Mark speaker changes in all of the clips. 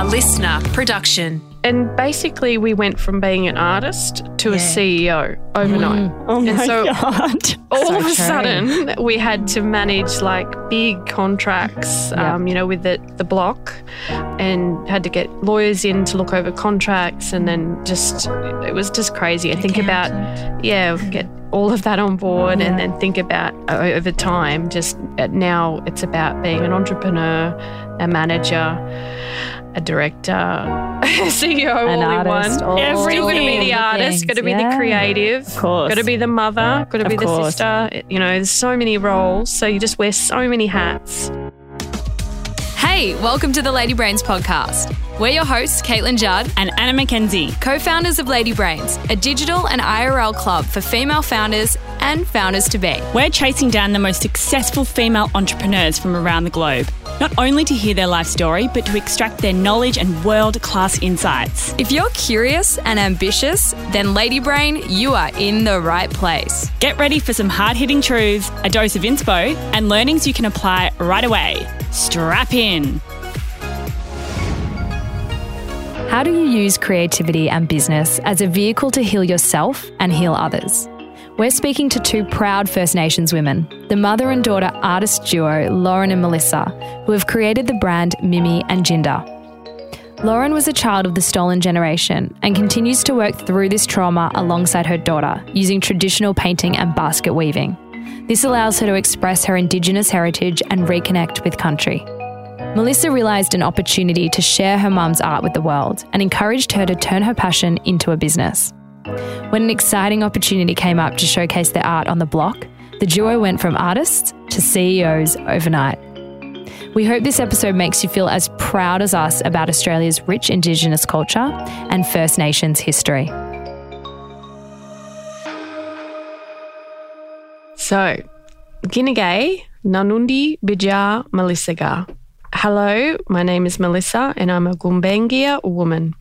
Speaker 1: A listener production.
Speaker 2: And basically, we went from being an artist to a CEO overnight.
Speaker 3: Oh
Speaker 2: And
Speaker 3: my
Speaker 2: so-
Speaker 3: god.
Speaker 2: All
Speaker 4: So
Speaker 2: of a
Speaker 4: true.
Speaker 2: sudden, we had to manage like big contracts,
Speaker 4: Yeah.
Speaker 2: um, you know, with the, the block, and had to get lawyers in to look over contracts. And then just, it was just crazy. I think about, yeah, get all of that on board and then think about uh, over time, just uh, now it's about being an entrepreneur, a manager, a director, CEO,
Speaker 4: An
Speaker 2: all
Speaker 4: artist,
Speaker 2: in
Speaker 4: all-
Speaker 2: one.
Speaker 3: Everything.
Speaker 2: Still going to be the artist,
Speaker 4: things,
Speaker 2: going to be
Speaker 4: yeah.
Speaker 2: the creative,
Speaker 3: Of course.
Speaker 2: going to be the mother, going to
Speaker 3: Of
Speaker 2: be the
Speaker 3: course.
Speaker 2: sister. You know, there's so many roles. So you just wear so many hats.
Speaker 1: Hey, welcome to the Lady Brains podcast. We're your hosts, Caitlin Judd,
Speaker 3: And Anna McKenzie,
Speaker 1: co founders of Lady Brains, a digital and IRL club for female founders and founders to be.
Speaker 3: We're chasing down the most successful female entrepreneurs from around the globe, not only to hear their life story, but to extract their knowledge and world class insights.
Speaker 1: If you're curious and ambitious, then Lady Brain, you are in the right place.
Speaker 3: Get ready for some hard hitting truths, a dose of inspo, and learnings you can apply right away. Strap in.
Speaker 4: How do you use creativity and business as a vehicle to heal yourself and heal others? We're speaking to two proud First Nations women, the mother and daughter artist duo Lauren and Melissa, who have created the brand Miimi and Jiinda. Lauren was a child of the stolen generation and continues to work through this trauma alongside her daughter using traditional painting and basket weaving. This allows her to express her Indigenous heritage and reconnect with country. Melissa realised an opportunity to share her mum's art with the world and encouraged her to turn her passion into a business. When an exciting opportunity came up to showcase their art on the block, the duo went from artists to CEOs overnight. We hope this episode makes you feel as proud as us about Australia's rich Indigenous culture and First Nations history.
Speaker 2: So, Ginagay, Nanundi Bija Melissaga. Hello, my name is Melissa and I'm a Gumbaynggirr woman.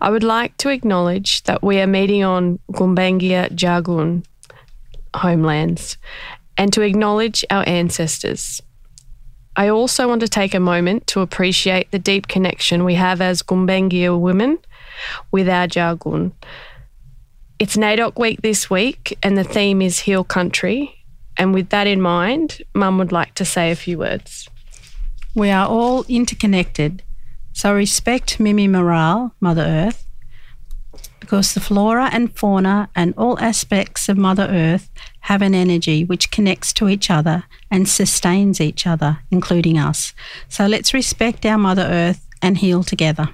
Speaker 2: I would like to acknowledge that we are meeting on Gumbaynggirr Jagun homelands and to acknowledge our ancestors. I also want to take a moment to appreciate the deep connection we have as Gumbaynggirr women with our Jagun. It's NAIDOC week this week, and the theme is Heal Country. And with that in mind, Mum would like to say a few words.
Speaker 5: We are all interconnected. So respect Mimi Morale, Mother Earth, because the flora and fauna and all aspects of Mother Earth have an energy which connects to each other and sustains each other, including us. So let's respect our Mother Earth and heal together.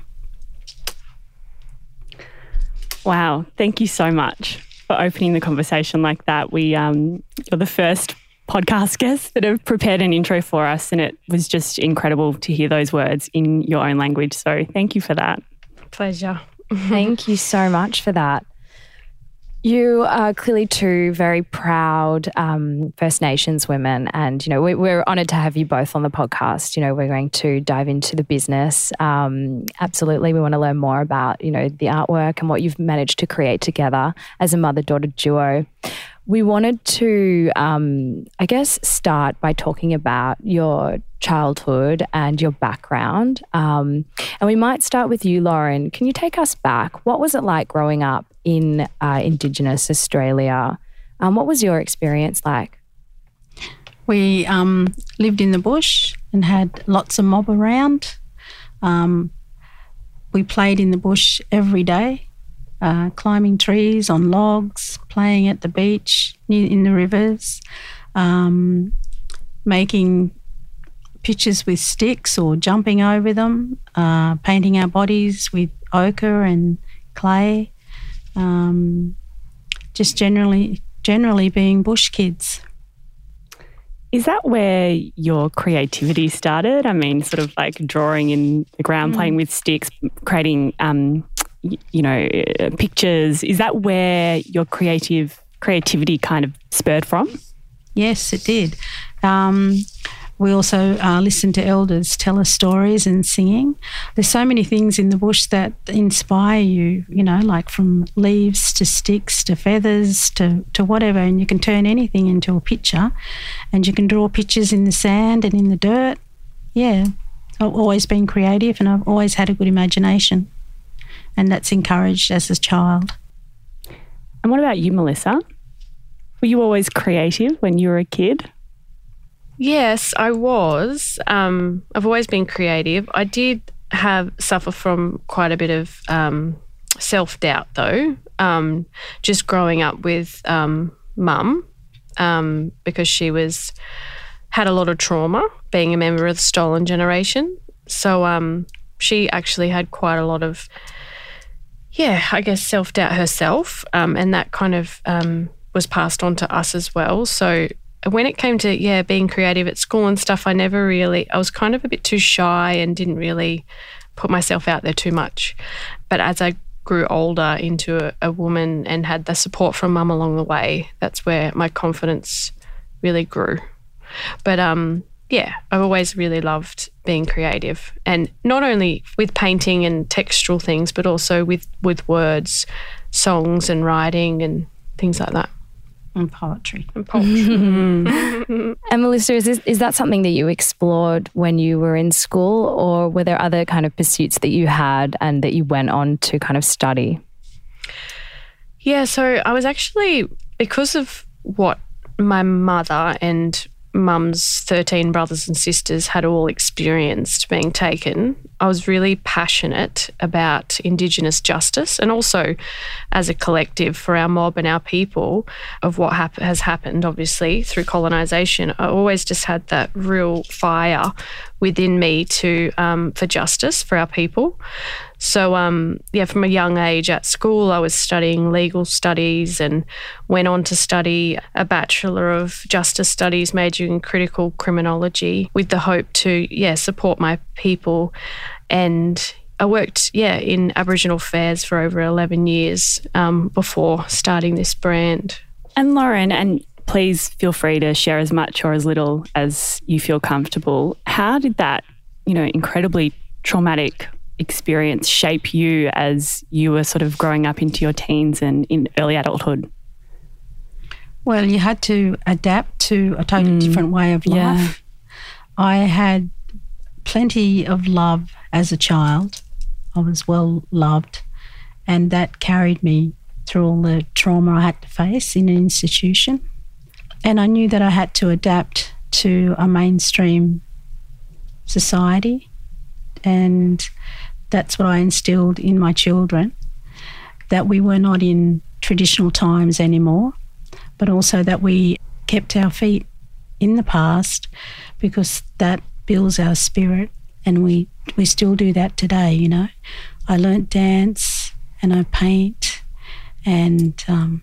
Speaker 3: Wow. Thank you so much for opening the conversation like that. We, um, you're the first podcast guests that have prepared an intro for us, and it was just incredible to hear those words in your own language. So thank you for that.
Speaker 2: Pleasure.
Speaker 4: Thank you so much for that. You are clearly two very proud um, First Nations women, and you know we, we're honoured to have you both on the podcast. You know we're going to dive into the business. Um, absolutely, we want to learn more about you know the artwork and what you've managed to create together as a mother-daughter duo. We wanted to, um, I guess, start by talking about your childhood and your background. Um, and we might start with you, Lauren. Can you take us back? What was it like growing up in uh, Indigenous Australia? Um, what was your experience like?
Speaker 5: We um, lived in the bush and had lots of mob around. Um, we played in the bush every day, uh, climbing trees on logs, playing at the beach, in the rivers, um, making pictures with sticks or jumping over them, uh, painting our bodies with ochre and clay. Um, just generally, generally being bush kids.
Speaker 3: Is that where your creativity started? I mean, sort of like drawing in the ground, playing with sticks, creating, um, you know, pictures. Is that where your creative creativity kind of spurred from?
Speaker 5: Yes, it did. Um, we also uh, listened to elders tell us stories and singing. There's so many things in the bush that inspire you, you know, like from leaves to sticks to feathers to, to whatever, and you can turn anything into a picture and you can draw pictures in the sand and in the dirt. Yeah, I've always been creative and I've always had a good imagination. And that's encouraged as a child.
Speaker 3: And what about you, Melissa? Were you always creative when you were a kid?
Speaker 2: Yes, I was. Um, I've always been creative. I did have suffer from quite a bit of um, self doubt, though. Um, just growing up with um, mum, um, because she was had a lot of trauma, being a member of the stolen generation. So um, she actually had quite a lot of, yeah, I guess self doubt herself, um, and that kind of um, was passed on to us as well. So when it came to yeah being creative at school and stuff, I never really I was kind of a bit too shy and didn't really put myself out there too much. But as I grew older into a, a woman and had the support from mum along the way, that's where my confidence really grew. But um, yeah, I've always really loved being creative, and not only with painting and textural things, but also with with words, songs, and writing and things like that.
Speaker 5: And poetry.
Speaker 2: And poetry.
Speaker 4: And Melissa, is, this, is that something that you explored when you were in school, or were there other kind of pursuits that you had and that you went on to kind of study?
Speaker 2: Yeah, so I was actually because of what my mother and mum's 13 brothers and sisters had all experienced being taken, I was really passionate about Indigenous justice and also as a collective for our mob and our people of what hap- has happened, obviously, through colonisation. I always just had that real fire within me to um, for justice for our people. So, um, yeah, from a young age at school, I was studying legal studies and went on to study a Bachelor of Justice Studies, majoring in critical criminology, with the hope to, yeah, support my people. And I worked, yeah, in Aboriginal affairs for over 11 years um, before starting this brand.
Speaker 3: And Lauren, and please feel free to share as much or as little as you feel comfortable. How did that, you know, incredibly traumatic experience shape you as you were sort of growing up into your teens and in early adulthood?
Speaker 5: Well, you had to adapt to a totally mm. different way of life.
Speaker 3: yeah.
Speaker 5: I had plenty of love as a child. I was well loved, and that carried me through all the trauma I had to face in an institution. And I knew that I had to adapt to a mainstream society, and that's what I instilled in my children that we were not in traditional times anymore, but also that we kept our feet in the past because that builds our spirit. And we we still do that today you know. I learnt dance and i paint and um,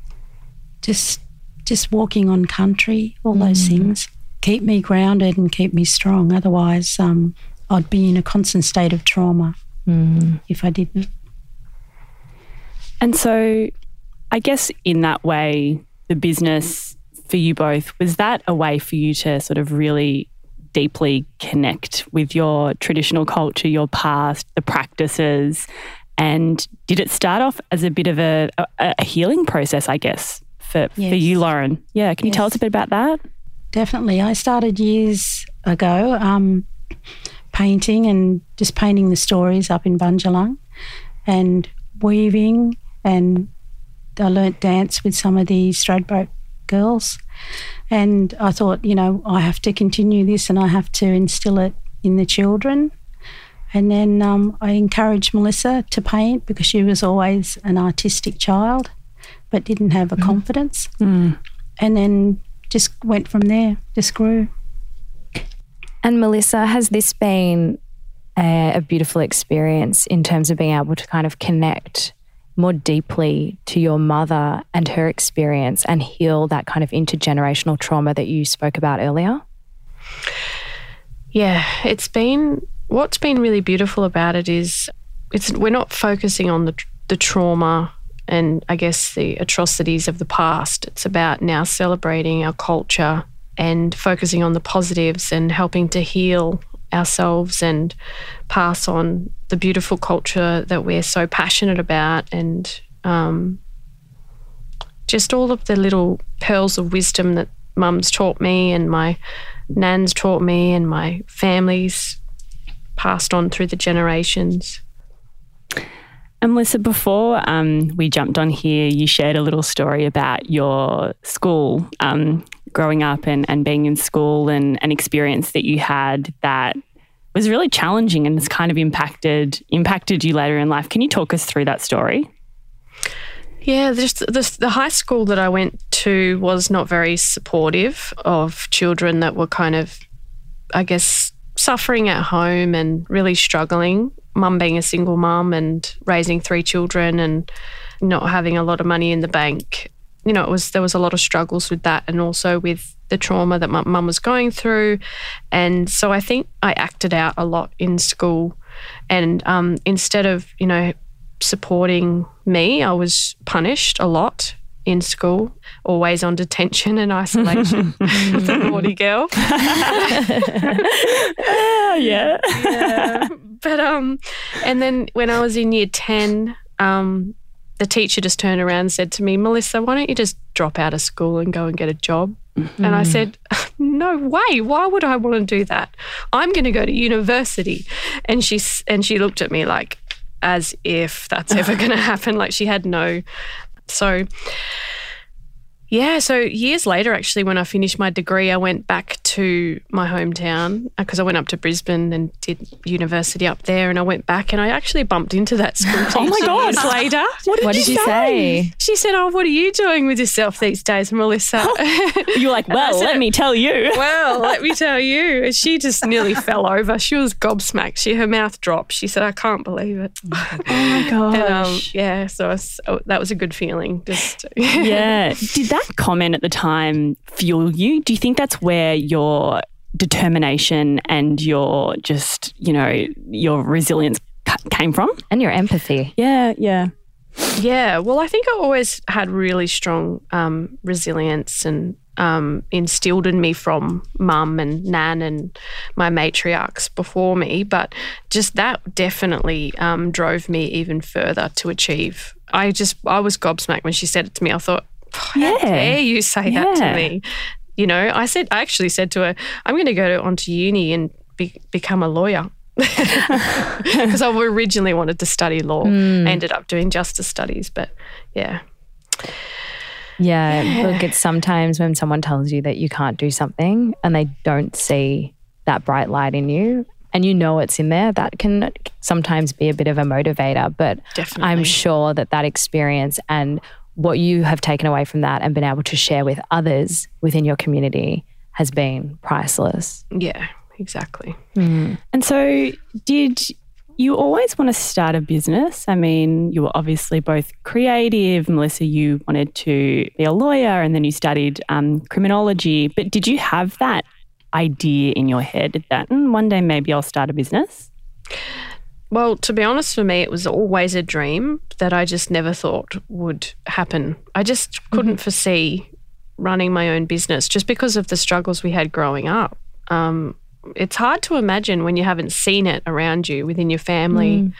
Speaker 5: just just walking on country all those things keep me grounded and keep me strong. Otherwise um, i'd be in a constant state of trauma if i didn't.
Speaker 3: And so, I guess in that way, the business for you both was that a way for you to sort of really deeply connect with your traditional culture, your past, the practices? And did it start off as a bit of a, a, a healing process, I guess, for, for you, Lauren? Yeah, can you tell us a bit about that?
Speaker 5: Definitely. I started years ago um, painting and just painting the stories up in Bundjalung and weaving. And I learnt dance with some of the Stradbroke girls. And I thought, you know, I have to continue this and I have to instill it in the children. And then um, I encouraged Melissa to paint because she was always an artistic child but didn't have a mm-hmm. confidence. Mm. And then just went from there, just grew.
Speaker 4: And Melissa, has this been a, a beautiful experience in terms of being able to kind of connect more deeply to your mother and her experience and heal that kind of intergenerational trauma that you spoke about earlier?
Speaker 2: Yeah, it's been what's been really beautiful about it is it's we're not focusing on the the trauma and I guess the atrocities of the past. It's about now celebrating our culture and focusing on the positives and helping to heal ourselves and pass on the beautiful culture that we're so passionate about and um, just all of the little pearls of wisdom that mum's taught me and my nan's taught me and my family's passed on through the generations.
Speaker 3: And Melissa, before um, we jumped on here, you shared a little story about your school, um, growing up and, and being in school and an experience that you had that was really challenging and has kind of impacted impacted you later in life. Can you talk us through that story?
Speaker 2: Yeah, just the, the high school that I went to was not very supportive of children that were kind of, I guess, suffering at home and really struggling. Mum being a single mum and raising three children and not having a lot of money in the bank. You know, it was there was a lot of struggles with that and also with the trauma that my mum was going through. And so I think I acted out a lot in school. And um, instead of, you know, supporting me, I was punished a lot in school, always on detention and isolation, the naughty girl.
Speaker 3: yeah.
Speaker 2: yeah. But um, and then when I was in year ten, um, the teacher just turned around and said to me, Melissa, why don't you just drop out of school and go and get a job? Mm-hmm. And I said, No way. Why would I want to do that? I'm going to go to university. And she and she looked at me like as if that's ever going to happen. Like she had no. So yeah, so years later, actually, when I finished my degree, I went back to my hometown because uh, I went up to Brisbane and did university up there. And I went back and I actually bumped into that school teacher.
Speaker 3: oh my God.
Speaker 2: years later.
Speaker 3: What did,
Speaker 4: What
Speaker 3: you,
Speaker 4: did you say?
Speaker 2: She said, Oh, what are you doing with yourself these days, Melissa?
Speaker 3: You're like, well,
Speaker 2: said-
Speaker 3: let me tell you.
Speaker 2: well, let me tell you. And She just nearly fell over. She was gobsmacked. She her mouth dropped. She said, I can't believe it.
Speaker 3: Oh my gosh.
Speaker 2: And um, yeah, so, I was, oh, that was a good feeling. Just
Speaker 3: yeah. Did that comment at the time fuel you? Do you think that's where your determination and your just, you know, your resilience came from?
Speaker 4: And your empathy.
Speaker 3: Yeah, yeah.
Speaker 2: Yeah, well, I think I always had really strong um, resilience and um, instilled in me from mum and nan and my matriarchs before me. But just that definitely um, drove me even further to achieve. I just, I was gobsmacked when she said it to me. I thought, how
Speaker 3: Yeah.
Speaker 2: dare you say that to me? You know, I said, I actually said to her, I'm going to go to, onto uni and be, become a lawyer. Because I originally wanted to study law. I ended up doing justice studies, but yeah.
Speaker 4: Yeah, look, it's sometimes when someone tells you that you can't do something and they don't see that bright light in you and you know it's in there, that can sometimes be a bit of a motivator. But
Speaker 2: Definitely.
Speaker 4: I'm sure that that experience and what you have taken away from that and been able to share with others within your community has been priceless.
Speaker 2: Yeah, exactly.
Speaker 3: And so, did you always want to start a business? I mean, you were obviously both creative. Melissa, you wanted to be a lawyer and then you studied um, criminology. But did you have that idea in your head that "Mm, one day maybe I'll start a business?
Speaker 2: Well, to be honest, for me, it was always a dream that I just never thought would happen. I just couldn't foresee running my own business just because of the struggles we had growing up. Um, it's hard to imagine when you haven't seen it around you within your family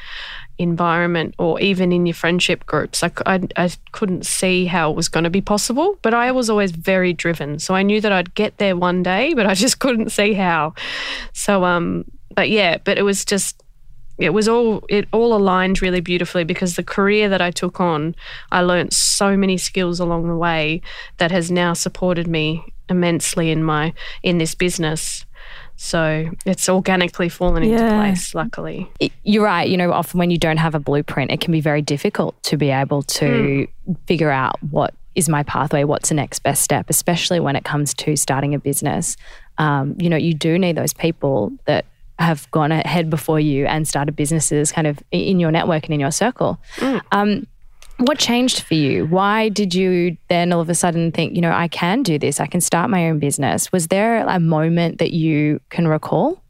Speaker 2: environment or even in your friendship groups. i couldn't see how it was going to be possible, but I was always very driven. So I knew that I'd get there one day, but I just couldn't see how. So, um, but yeah, but it was just it was all it all aligned really beautifully because the career that I took on, I learnt so many skills along the way that has now supported me immensely in my in this business. So it's organically fallen into place, luckily.
Speaker 4: it- you're right. You know, often when you don't have a blueprint, it can be very difficult to be able to figure out what is my pathway, what's the next best step, especially when it comes to starting a business. Um, you know, you do need those people that have gone ahead before you and started businesses kind of in your network and in your circle. Um, what changed for you? Why did you then all of a sudden think, you know, I can do this, I can start my own business? Was there a moment that you can recall?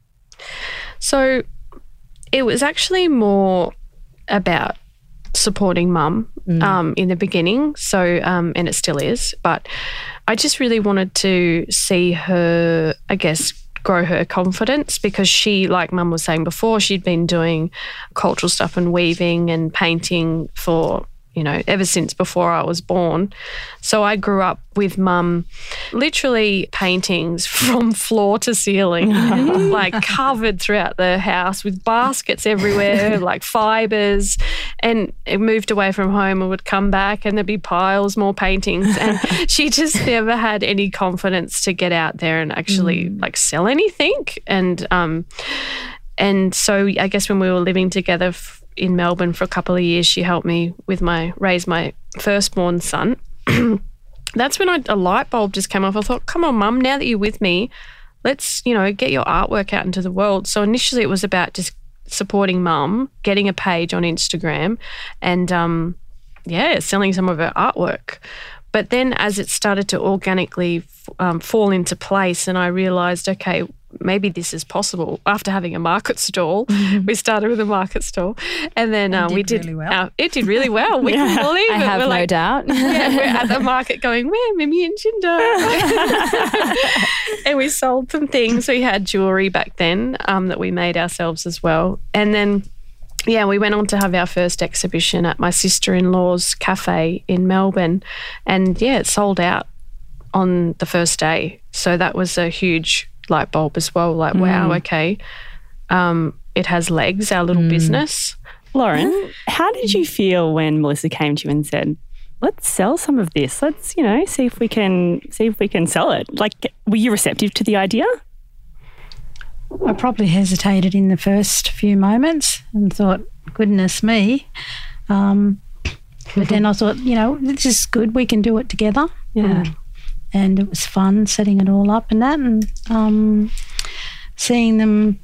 Speaker 2: So it was actually more about supporting mum um, in the beginning. So, um, and it still is, but I just really wanted to see her, I guess, grow her confidence because she, like mum was saying before, she'd been doing cultural stuff and weaving and painting for you know, ever since before I was born. So I grew up with mum literally paintings from floor to ceiling, like covered throughout the house with baskets everywhere, like fibers. And it moved away from home and would come back and there'd be piles more paintings. And she just never had any confidence to get out there and actually mm. like sell anything. And, um, and so I guess when we were living together f- in Melbourne for a couple of years, she helped me with my raise my firstborn son. That's when I, a light bulb just came off. I thought, come on, mum, now that you're with me, let's you know get your artwork out into the world. So initially, it was about just supporting mum, getting a page on Instagram, and um, yeah, selling some of her artwork. But then, as it started to organically um, fall into place, and I realised, okay, maybe this is possible. After having a market stall, we started with a market stall, and then uh,
Speaker 5: did
Speaker 2: we did.
Speaker 5: Really well.
Speaker 2: It did really well. We yeah. can believe
Speaker 4: I
Speaker 2: it.
Speaker 4: have
Speaker 2: we're
Speaker 4: no
Speaker 2: like,
Speaker 4: doubt.
Speaker 2: yeah, we're at the market going, where Miimi and Jiinda, and we sold some things. We had jewelry back then um, that we made ourselves as well, and then. Yeah, we went on to have our first exhibition at my sister in law's cafe in Melbourne. And yeah, it sold out on the first day. So that was a huge light bulb as well. Like, mm. wow, okay, um, it has legs, our little mm. business.
Speaker 3: Lauren, how did you feel when Melissa came to you and said, let's sell some of this. Let's, you know, see if we can see if we can sell it. Like were you receptive to the idea?
Speaker 5: I probably hesitated in the first few moments and thought, goodness me. Um, but then I thought, you know, this is good. We can do it together.
Speaker 3: Yeah. Um,
Speaker 5: and it was fun setting it all up and that, and um, seeing them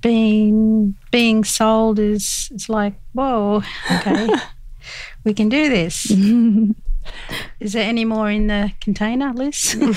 Speaker 5: being being sold is it's like whoa, okay, we can do this. Is there any more in the container, Liz?
Speaker 4: yeah.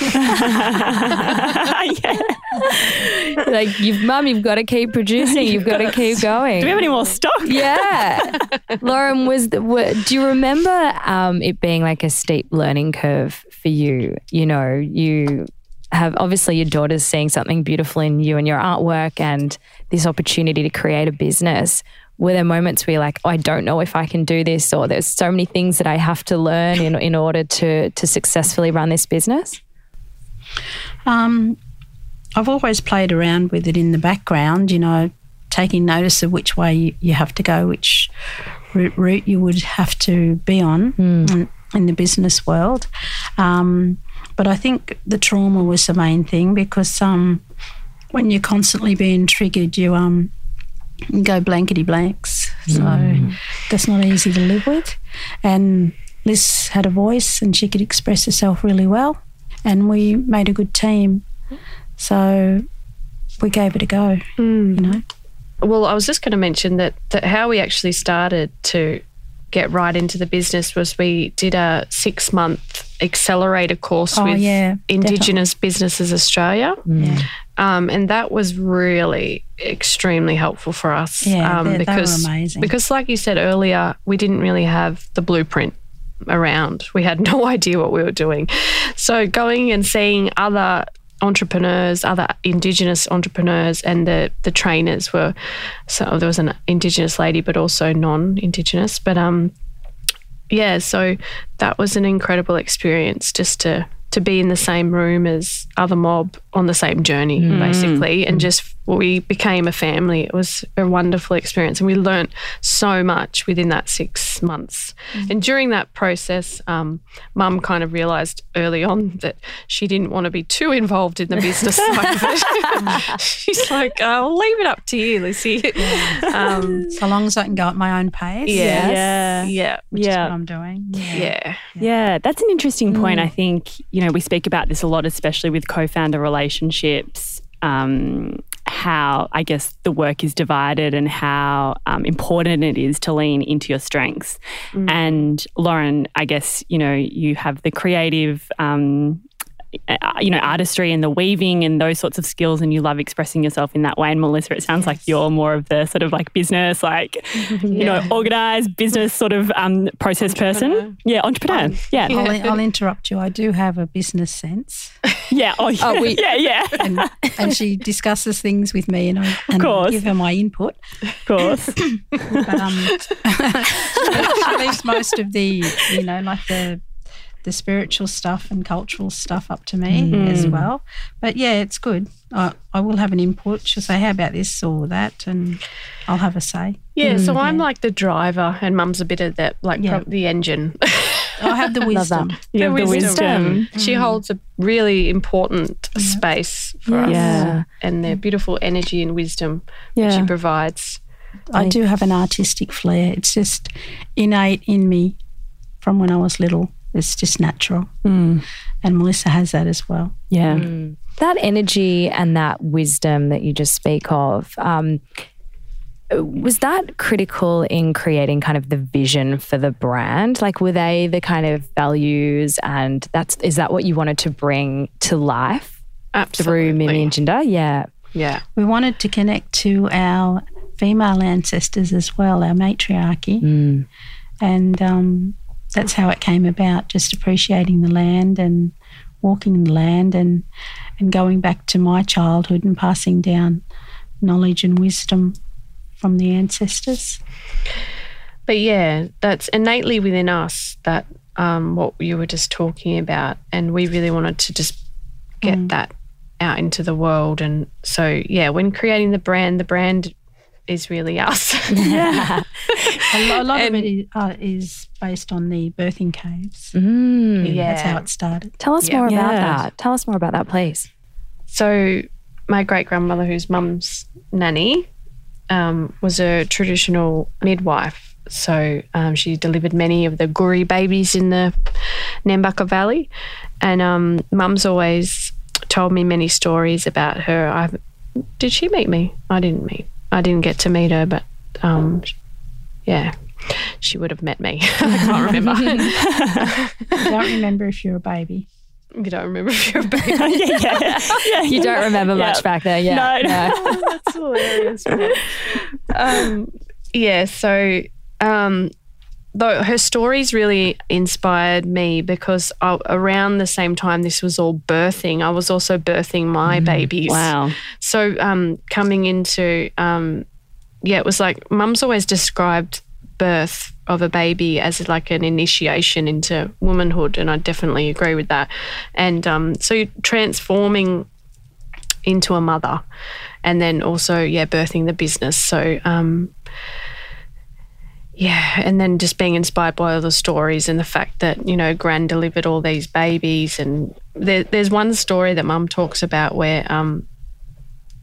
Speaker 4: Like, you've, mum, you've got to keep producing. You've got to keep going.
Speaker 3: Do we have any more stock?
Speaker 4: Yeah. Lauren, was the, were, do you remember um, it being like a steep learning curve for you? You know, you have obviously your daughter's seeing something beautiful in you and your artwork and this opportunity to create a business were there moments where you're like, oh, I don't know if I can do this, or there's so many things that I have to learn in, in order to, to successfully run this business?
Speaker 5: Um, I've always played around with it in the background, you know, taking notice of which way you, you have to go, which route, route, you would have to be on mm. in, in, the business world. Um, but I think the trauma was the main thing because um, when you're constantly being triggered, you um, go blankety blanks. So mm. that's not easy to live with. And Liz had a voice and she could express herself really well. And we made a good team. So we gave it a go, mm. you know.
Speaker 2: Well, I was just going to mention that, that how we actually started to get right into the business was we did a six month accelerator course
Speaker 5: oh,
Speaker 2: with
Speaker 5: yeah,
Speaker 2: Indigenous definitely. Businesses Australia.
Speaker 5: Yeah.
Speaker 2: Um, and that was really extremely helpful for us.
Speaker 5: Yeah, um, because, they were amazing.
Speaker 2: Because, like you said earlier, we didn't really have the blueprint around. We had no idea what we were doing. So, going and seeing other entrepreneurs, other Indigenous entrepreneurs, and the the trainers were so there was an Indigenous lady, but also non-Indigenous. But um, yeah, so that was an incredible experience just to to be in the same room as other mob on the same journey, mm. basically, and just we became a family. It was a wonderful experience, and we learnt so much within that six months. Mm. And during that process, um, Mum kind of realised early on that she didn't want to be too involved in the business side of it. She's like, "I'll leave it up to you, Lucy."
Speaker 5: Um, so long as I can go at my own pace.
Speaker 2: Yes.
Speaker 3: Yeah,
Speaker 2: yeah,
Speaker 5: which
Speaker 3: yeah.
Speaker 5: is what I'm doing.
Speaker 2: Yeah, yeah.
Speaker 3: yeah. That's an interesting point. Mm. I think you know we speak about this a lot, especially with co-founder relationships. Um, how I guess the work is divided and how um, important it is to lean into your strengths. Mm. And Lauren, I guess you know you have the creative. Um, you know, artistry and the weaving and those sorts of skills, and you love expressing yourself in that way. And Melissa, it sounds like you're more of the sort of like business, like you know, organized business sort of um, process person. Yeah, entrepreneur. yeah,
Speaker 5: I'll, I'll interrupt you. I do have a business sense,
Speaker 3: yeah. Oh, yeah,
Speaker 4: we-
Speaker 3: yeah, yeah.
Speaker 5: and, and she discusses things with me, and I and I
Speaker 3: course.
Speaker 5: give her my input.
Speaker 3: Of course.
Speaker 5: But um, she leaves most of the, you know, like the the spiritual stuff and cultural stuff up to me
Speaker 3: Mm.
Speaker 5: as well. But yeah, it's good. I, I will have an input. She'll say, "How about this or that?" and I'll have a say.
Speaker 2: Yeah, so I'm like the driver, and Mum's a bit of that, like
Speaker 5: Yeah.
Speaker 2: prob- the engine.
Speaker 5: I have the wisdom.
Speaker 3: You have the wisdom.
Speaker 2: She holds a really important space for us.
Speaker 3: Yeah.
Speaker 2: And their beautiful energy and wisdom that
Speaker 3: Yeah.
Speaker 2: she provides.
Speaker 5: I do have an artistic flair. It's just innate in me from when I was little. It's just natural.
Speaker 3: Mm.
Speaker 5: And Melissa has that as well.
Speaker 3: Yeah.
Speaker 4: That energy and that wisdom that you just speak of, um, was that critical in creating kind of the vision for the brand? Like, were they the kind of values, and that's is that what you wanted to bring to life
Speaker 2: Absolutely.
Speaker 4: through Miimi and Jiinda? Yeah.
Speaker 2: Yeah.
Speaker 5: We wanted to connect to our female ancestors as well, our matriarchy. And um, that's how it came about, just appreciating the land and walking the land and, and going back to my childhood and passing down knowledge and wisdom from the ancestors.
Speaker 2: But yeah, that's innately within us that um, what you were just talking about. And we really wanted to just get that out into the world. And so, yeah, when creating the brand, the brand is really us.
Speaker 5: A, lo- a lot of it is, uh, is based on the birthing caves.
Speaker 4: Mm.
Speaker 2: yeah.
Speaker 5: That's how it started.
Speaker 4: Tell us
Speaker 2: Yeah.
Speaker 4: more about
Speaker 3: Yeah.
Speaker 4: that. Tell us more about that, please.
Speaker 2: So, my great grandmother, who's mum's nanny, um, was a traditional midwife. So, um, she delivered many of the Guri babies in the Nambucca Valley. And um, mum's always told me many stories about her. I Did she meet me? I didn't meet. I didn't get to meet her, but um, yeah, she would have met me. I can't remember.
Speaker 5: I don't remember if you're a baby.
Speaker 2: you don't remember if you're a baby.
Speaker 3: yeah, yeah, yeah.
Speaker 4: You don't remember much back there, yeah?
Speaker 3: No.
Speaker 2: That's hilarious. um, yeah, so um, though her stories really inspired me because I, around the same time this was all birthing, I was also birthing my babies.
Speaker 3: Wow.
Speaker 2: So um, coming into um, yeah, it was like mum's always described birth of a baby as like an initiation into womanhood, and I definitely agree with that. And um, so transforming into a mother, and then also yeah, birthing the business. So um, yeah, and then just being inspired by all the stories and the fact that you know Gran delivered all these babies, and there, there's one story that Mum talks about where um,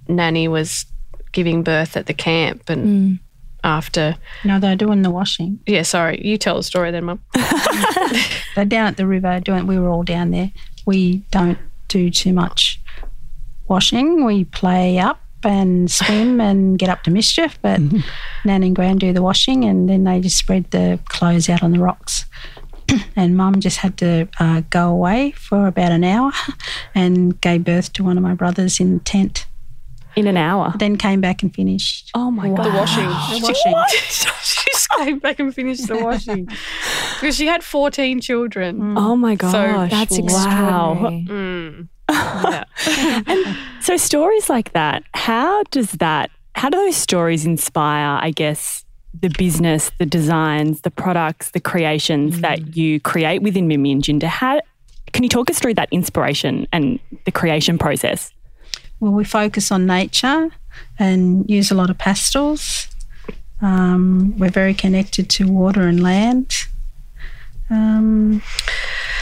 Speaker 2: Nanny was giving birth at the camp, and after
Speaker 5: No, they're doing the washing.
Speaker 2: yeah, sorry, you tell the story then, Mum.
Speaker 5: They're down at the river doing. We were all down there. We don't do too much washing. We play up and swim and get up to mischief. But Nan and Gran do the washing, and then they just spread the clothes out on the rocks. and Mum just had to uh, go away for about an hour, and gave birth to one of my brothers in the tent.
Speaker 3: In an hour.
Speaker 5: Then came back and finished
Speaker 3: Oh my god.
Speaker 2: The washing.
Speaker 5: the washing.
Speaker 2: she just came back and finished the washing because she had 14 children.
Speaker 3: Oh my gosh.
Speaker 4: That's
Speaker 3: wow.
Speaker 4: extraordinary.
Speaker 2: Mm. Yeah.
Speaker 3: So stories like that, how does that how do those stories inspire, I guess, the business, the designs, the products, the creations that you create within Miimi and Jiinda? How can you talk us through that inspiration and the creation process?
Speaker 5: Well, we focus on nature and use a lot of pastels. Um, we're very connected to water and land. Um,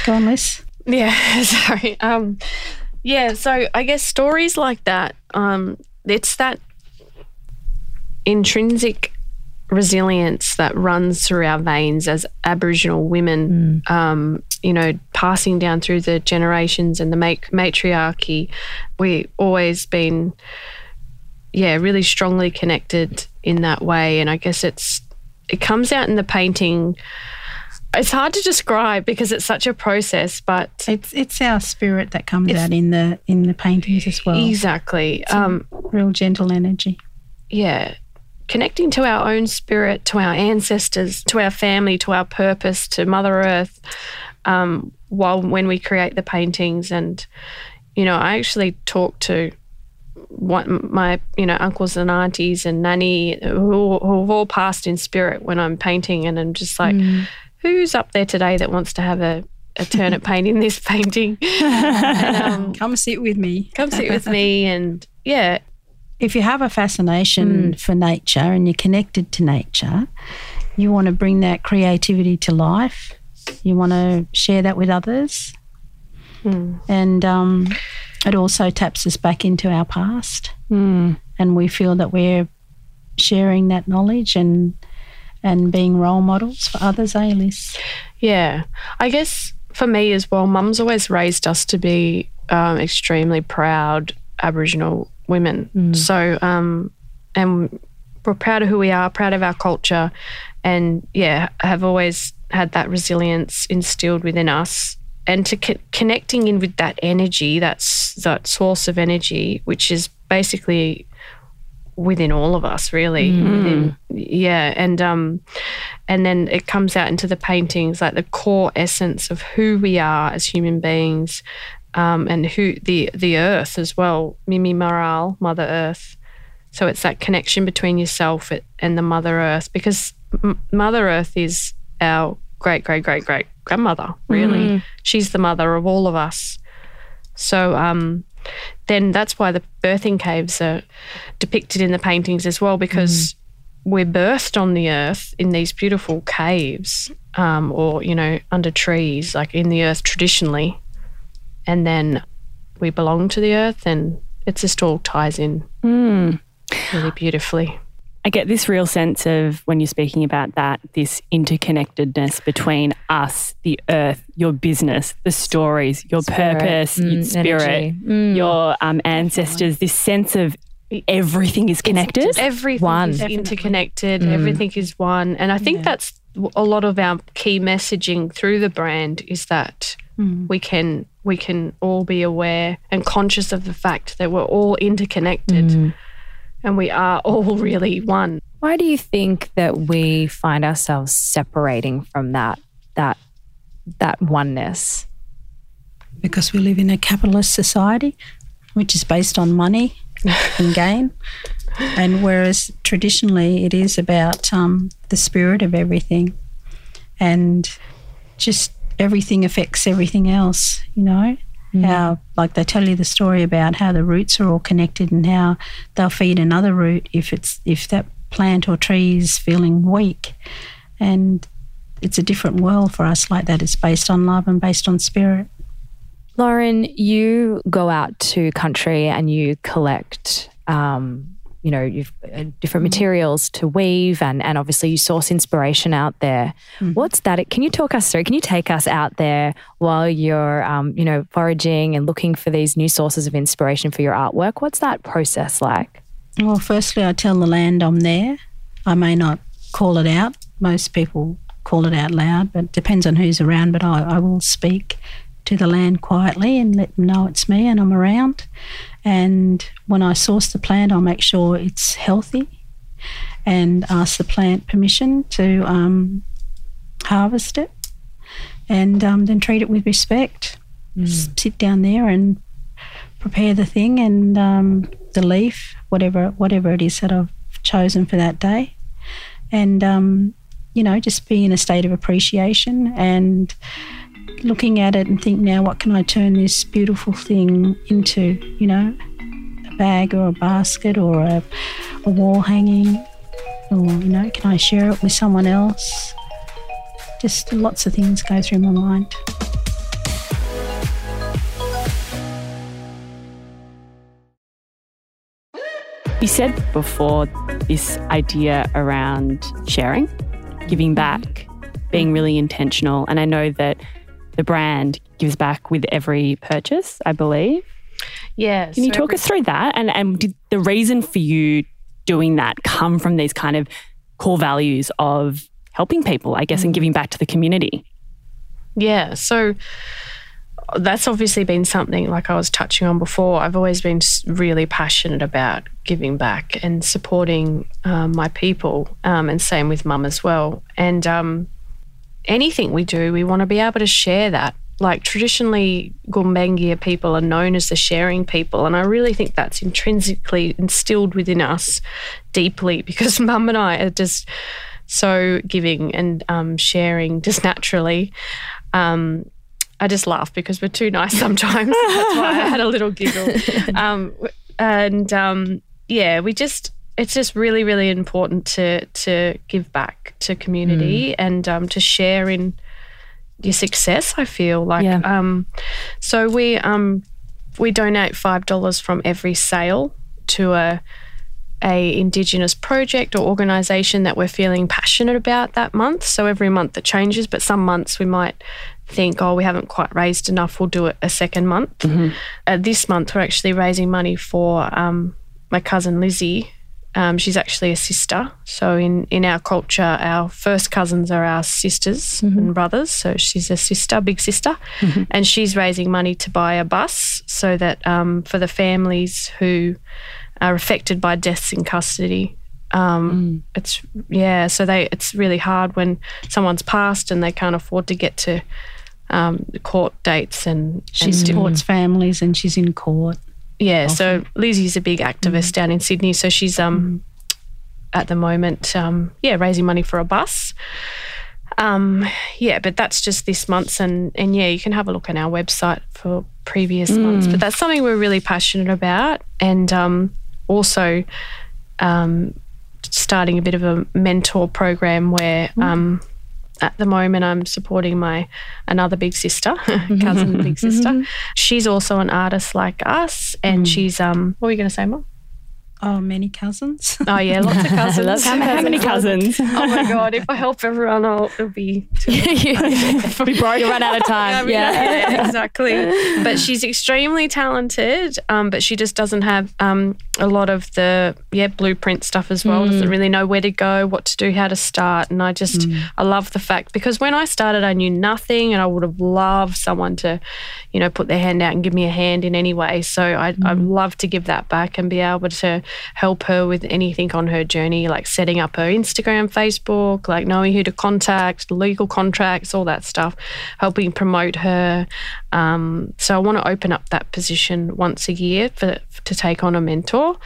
Speaker 5: go on, Liz.
Speaker 2: Yeah, sorry. Um, yeah, so I guess stories like that, um, it's that intrinsic resilience that runs through our veins as Aboriginal women, um, you know, passing down through the generations and the mat- matriarchy. We've always been, yeah, really strongly connected in that way. And I guess it's, it comes out in the painting it's hard to describe because it's such a process, but
Speaker 5: It's it's our spirit that comes out in the in the paintings as well.
Speaker 2: exactly. Um,
Speaker 5: Real gentle energy.
Speaker 2: yeah, connecting to our own spirit, to our ancestors, to our family, to our purpose, to Mother Earth. Um, while when we create the paintings, and you know, I actually talk to one my you know uncles and aunties and nanny who who have all passed in spirit when I'm painting, and I'm just like, who's up there today that wants to have a a turn at painting this painting? and, um,
Speaker 5: Come sit with me.
Speaker 2: come sit with me, and yeah,
Speaker 5: if you have a fascination for nature and you're connected to nature, you want to bring that creativity to life. You want to share that with others. And um, it also taps us back into our past. And we feel that we're sharing that knowledge and and being role models for others, eh, Liz?
Speaker 2: Yeah, I guess for me as well, Mum's always raised us to be um, extremely proud Aboriginal women. So, um, and we're proud of who we are, proud of our culture, and yeah, have always had that resilience instilled within us. And to co- connecting in with that energy, that's that source of energy, which is basically within all of us really. Within, yeah and um and then it comes out into the paintings like the core essence of who we are as human beings um and who the the earth as well mimi maral mother earth. So it's that connection between yourself and the mother earth because M- mother earth is our great great great great grandmother really. She's the mother of all of us. So um, then that's why the birthing caves are depicted in the paintings as well, because we're birthed on the earth in these beautiful caves um, or, you know, under trees, like in the earth traditionally. And then we belong to the earth and it just all ties in really beautifully.
Speaker 3: I get this real sense of when you're speaking about that, this interconnectedness between us, the earth, your business, the stories, your purpose, your mm, spirit,
Speaker 4: energy.
Speaker 3: your um, ancestors, this sense of everything is connected.
Speaker 2: Everything
Speaker 4: One.
Speaker 2: is interconnected. Mm. Everything is one, and I think that's a lot of our key messaging through the brand is that we can we can all be aware and conscious of the fact that we're all interconnected, and we are all really one.
Speaker 4: Why do you think that we find ourselves separating from that that that oneness?
Speaker 5: Because we live in a capitalist society, which is based on money and gain. And whereas traditionally it is about um, the spirit of everything and just everything affects everything else, you know? How, like they tell you the story about how the roots are all connected and how they'll feed another root if it's if that plant or tree is feeling weak. And it's a different world for us like that. It's based on love and based on spirit.
Speaker 4: Lauren, you go out to country and you collect, um, you know, you've uh, different materials to weave, and and obviously you source inspiration out there. What's that? Can you talk us through? Can you take us out there while you're, um, you know, foraging and looking for these new sources of inspiration for your artwork? What's that process like?
Speaker 5: Well, firstly, I tell the land I'm there. I may not call it out. Most people call it out loud, but it depends on who's around. But I, I will speak to the land quietly and let them know it's me and I'm around. And when I source the plant, I'll make sure it's healthy and ask the plant permission to um, harvest it and um, then treat it with respect. S- Sit down there and prepare the thing and um, the leaf, whatever whatever it is that I've chosen for that day, and um, you know just be in a state of appreciation and looking at it and think now what can I turn this beautiful thing into? You know, a bag or a basket or a, a wall hanging, or you know, can I share it with someone else? Just lots of things go through my mind.
Speaker 3: You said before this idea around sharing, giving back, being really intentional. And I know that the brand gives back with every purchase, I believe.
Speaker 2: Yeah.
Speaker 3: Can you talk us through that? And, and did the reason for you doing that come from these kind of core values of helping people, I guess, and giving back to the community.
Speaker 2: Yeah. So that's obviously been something like I was touching on before. I've always been really passionate about giving back and supporting um, my people, um, and same with mum as well. And um, anything we do, we want to be able to share that. Like traditionally, Gumbaynggirr people are known as the sharing people, and I really think that's intrinsically instilled within us deeply because mum and I are just so giving and um, sharing just naturally. Um, I just laugh because we're too nice sometimes. That's why I had a little giggle. Um, and um, yeah, we just it's just really really important to to give back to community mm. and um, to share in your success. I feel like yeah. um, so we um we donate five dollars from every sale to a a indigenous project or organization that we're feeling passionate about that month so every month it changes but some months we might think, oh, we haven't quite raised enough, we'll do it a second month. Mm-hmm. Uh, this month, we're actually raising money for um, my cousin Lizzie. Um, she's actually a sister. So, in, in our culture, our first cousins are our sisters mm-hmm. and brothers. So, she's a sister, big sister. Mm-hmm. And she's raising money to buy a bus so that um, for the families who are affected by deaths in custody, um, mm. It's yeah, so they it's really hard when someone's passed and they can't afford to get to um, court dates and
Speaker 5: she supports families and she's in court.
Speaker 2: Yeah, often. so Lizzie's a big activist mm. down in Sydney, so she's um mm. at the moment um yeah raising money for a bus. Um, yeah, but that's just this month's, and and yeah, you can have a look on our website for previous mm. months. But that's something we're really passionate about, and um, also um, starting a bit of a mentor program where mm. At the moment I'm supporting my another big sister, cousin big sister. Mm-hmm. She's also an artist like us, and mm. she's um. What were you going to say, Mom?
Speaker 5: Oh, many cousins.
Speaker 2: Oh yeah, lots of cousins.
Speaker 3: how, many, how many cousins?
Speaker 2: oh my god! If I help everyone, I'll it'll be
Speaker 3: be broke. You run out of time. yeah.
Speaker 2: yeah. exactly. But she's extremely talented. Um, but she just doesn't have um a lot of the yeah blueprint stuff as well. Mm. Doesn't really know where to go, what to do, how to start. And I just mm. I love the fact because when I started, I knew nothing, and I would have loved someone to, you know, put their hand out and give me a hand in any way. So I mm. I'd love to give that back and be able to help her with anything on her journey, like setting up her Instagram, Facebook, like knowing who to contact, legal contracts, all that stuff, helping promote her. Um, so I want to open up that position once a year for, to take on a mentor.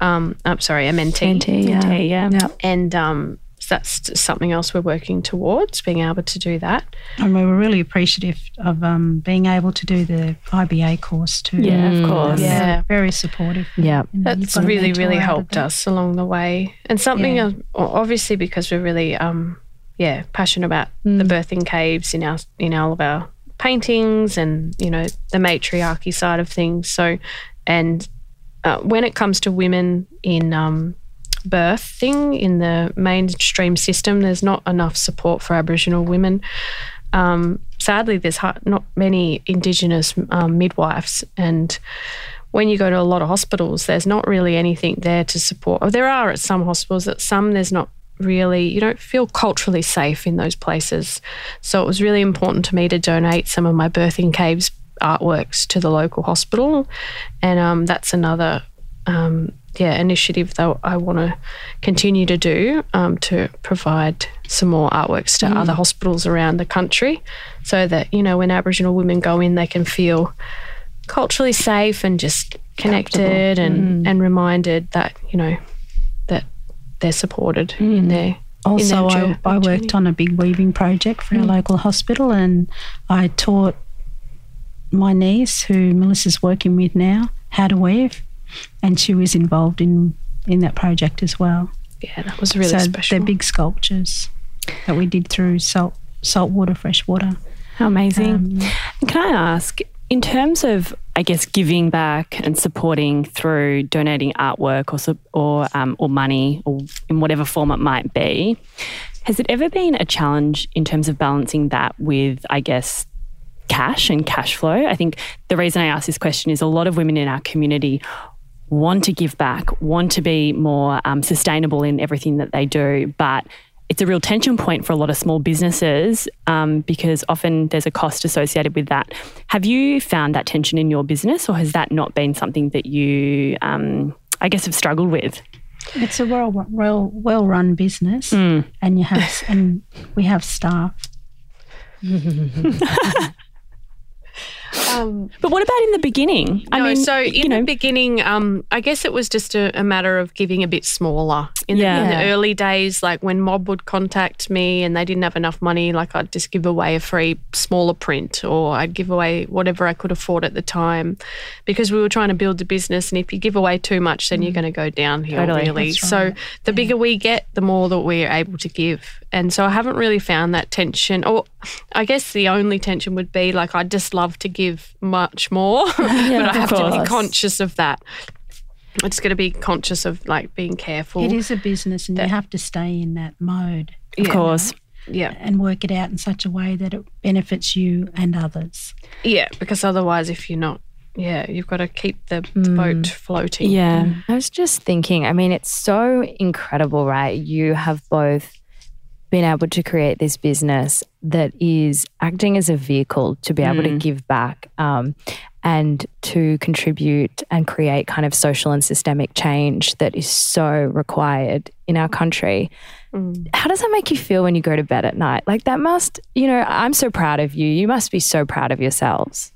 Speaker 2: Um, I'm sorry, a mentee.
Speaker 3: Mentee, yeah. Mentee, yeah.
Speaker 2: yeah. And um, so that's something else we're working towards, being able to do that.
Speaker 5: And we were really appreciative of um, being able to do the IBA course too.
Speaker 3: Yeah, of course.
Speaker 2: Yeah,
Speaker 5: very supportive.
Speaker 3: Yeah,
Speaker 2: that's really really helped us along the way. And something yeah. obviously because we're really um, yeah passionate about mm. the birthing caves in our in all of our paintings and you know the matriarchy side of things. So and uh, when it comes to women in um, birthing in the mainstream system. There's not enough support for Aboriginal women. Um, sadly, there's not many Indigenous um, midwives, and when you go to a lot of hospitals, there's not really anything there to support. Or there are at some hospitals, at some there's not really, you don't feel culturally safe in those places. So it was really important to me to donate some of my birthing caves artworks to the local hospital, and um, that's another um, yeah initiative that I want to continue to do um, to provide some more artworks to mm. other hospitals around the country, so that you know when Aboriginal women go in, they can feel culturally safe and just connected and mm. and reminded that you know that they're supported mm. in their
Speaker 5: also, I, I, worked on a big weaving project for our mm. local hospital, and I taught my niece, who Melissa's working with now, how to weave and she was involved in in that project as well.
Speaker 2: Yeah, that was really so special.
Speaker 5: They're big sculptures that we did through salt salt water, fresh water.
Speaker 3: How amazing! Um, Can I ask, in terms of, I guess, giving back and supporting through donating artwork or or um, or money or in whatever form it might be, has it ever been a challenge in terms of balancing that with, I guess, cash and cash flow? I think the reason I ask this question is a lot of women in our community want to give back, want to be more um, sustainable in everything that they do, but it's a real tension point for a lot of small businesses um, because often there's a cost associated with that. Have you found that tension in your business, or has that not been something that you, um, I guess, have struggled with?
Speaker 5: It's a well well well run business,
Speaker 3: Mm.
Speaker 5: and you have and we have staff.
Speaker 2: Um,
Speaker 3: But what about in the beginning?
Speaker 2: no,
Speaker 3: I mean,
Speaker 2: so in
Speaker 3: you know,
Speaker 2: the beginning, um, I guess it was just a, a matter of giving a bit smaller. In,
Speaker 3: Yeah.
Speaker 2: the, in the early days, like when Mob would contact me and they didn't have enough money, like I'd just give away a free smaller print or I'd give away whatever I could afford at the time because we were trying to build the business. And if you give away too much, then you're going to go downhill,
Speaker 3: Totally.
Speaker 2: really.
Speaker 5: That's
Speaker 2: So
Speaker 5: right.
Speaker 2: the bigger we get, the more that we're able to give. And so I haven't really found that tension. Or I guess the only tension would be like I'd just love to give much more, but I
Speaker 3: of
Speaker 2: have to be conscious of that. I just got to be conscious of like being careful.
Speaker 5: It is a business, and you have to stay in that mode
Speaker 3: of course.
Speaker 2: Yeah,
Speaker 5: and work it out in such a way that it benefits you and others.
Speaker 2: yeah. Because otherwise, if you're not, yeah, you've got to keep the, the boat floating.
Speaker 3: Yeah.
Speaker 4: I was just thinking, I mean, it's so incredible, right? You have both been able to create this business that is acting as a vehicle to be able to give back um, and to contribute and create kind of social and systemic change that is so required in our country. How does that make you feel when you go to bed at night? Like, that must, you know, I'm so proud of you. You must be so proud of yourselves.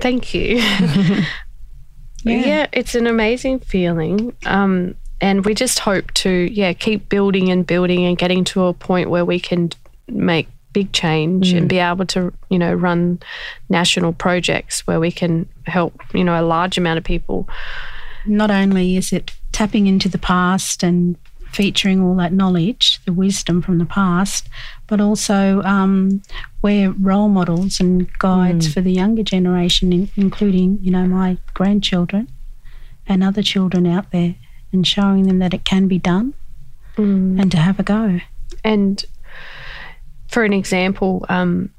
Speaker 2: Thank you. yeah. it's an amazing feeling. Um, and we just hope to, yeah, keep building and building and getting to a point where we can make big change and be able to, you know, run national projects where we can help, you know, a large amount of people.
Speaker 5: Not only is it tapping into the past and featuring all that knowledge, the wisdom from the past, but also um, we're role models and guides for the younger generation, in, including, you know, my grandchildren and other children out there, and showing them that it can be done and to have a go.
Speaker 2: And for an example, um,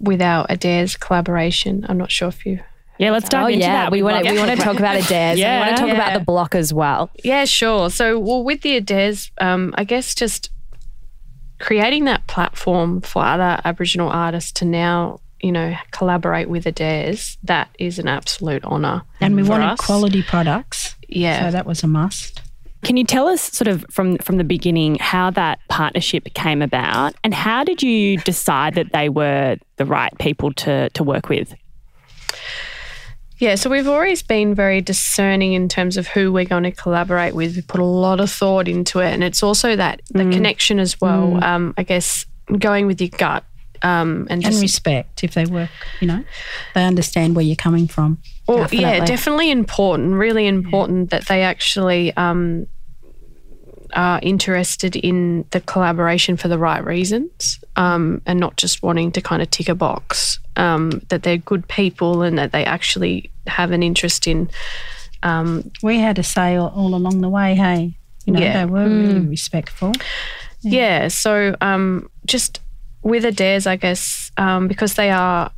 Speaker 2: with our Adairs collaboration, I'm not sure if you
Speaker 3: Yeah, let's dive
Speaker 4: oh,
Speaker 3: into
Speaker 4: yeah.
Speaker 3: that.
Speaker 4: We
Speaker 3: We'd
Speaker 4: want to we want to talk about Adairs.
Speaker 3: Yeah.
Speaker 4: we want to talk
Speaker 2: Yeah.
Speaker 4: about the block as well.
Speaker 2: Yeah, sure. So, well, with the Adairs, um, I guess just creating that platform for other Aboriginal artists to now, you know, collaborate with Adairs, that is an absolute honour.
Speaker 5: And we
Speaker 2: for
Speaker 5: wanted
Speaker 2: us.
Speaker 5: quality products,
Speaker 2: Yeah.
Speaker 5: so that was a must.
Speaker 3: Can you tell us sort of from from the beginning how that partnership came about and how did you decide that they were the right people to to work with?
Speaker 2: Yeah, so we've always been very discerning in terms of who we're going to collaborate with. We put a lot of thought into it, and it's also that the connection as well. Um, I guess going with your gut um, and
Speaker 5: And respect if they work, you know, they understand where you're coming from.
Speaker 2: Well,
Speaker 5: Definitely.
Speaker 2: yeah, definitely important. Really important that they actually um, are interested in the collaboration for the right reasons, um, and not just wanting to kind of tick a box. Um, that they're good people and that they actually have an interest in. Um,
Speaker 5: We had a say all, all along the way, hey. You know,
Speaker 2: Yeah.
Speaker 5: they were really respectful.
Speaker 2: yeah. So um, just with Adairs, I guess, um, because they are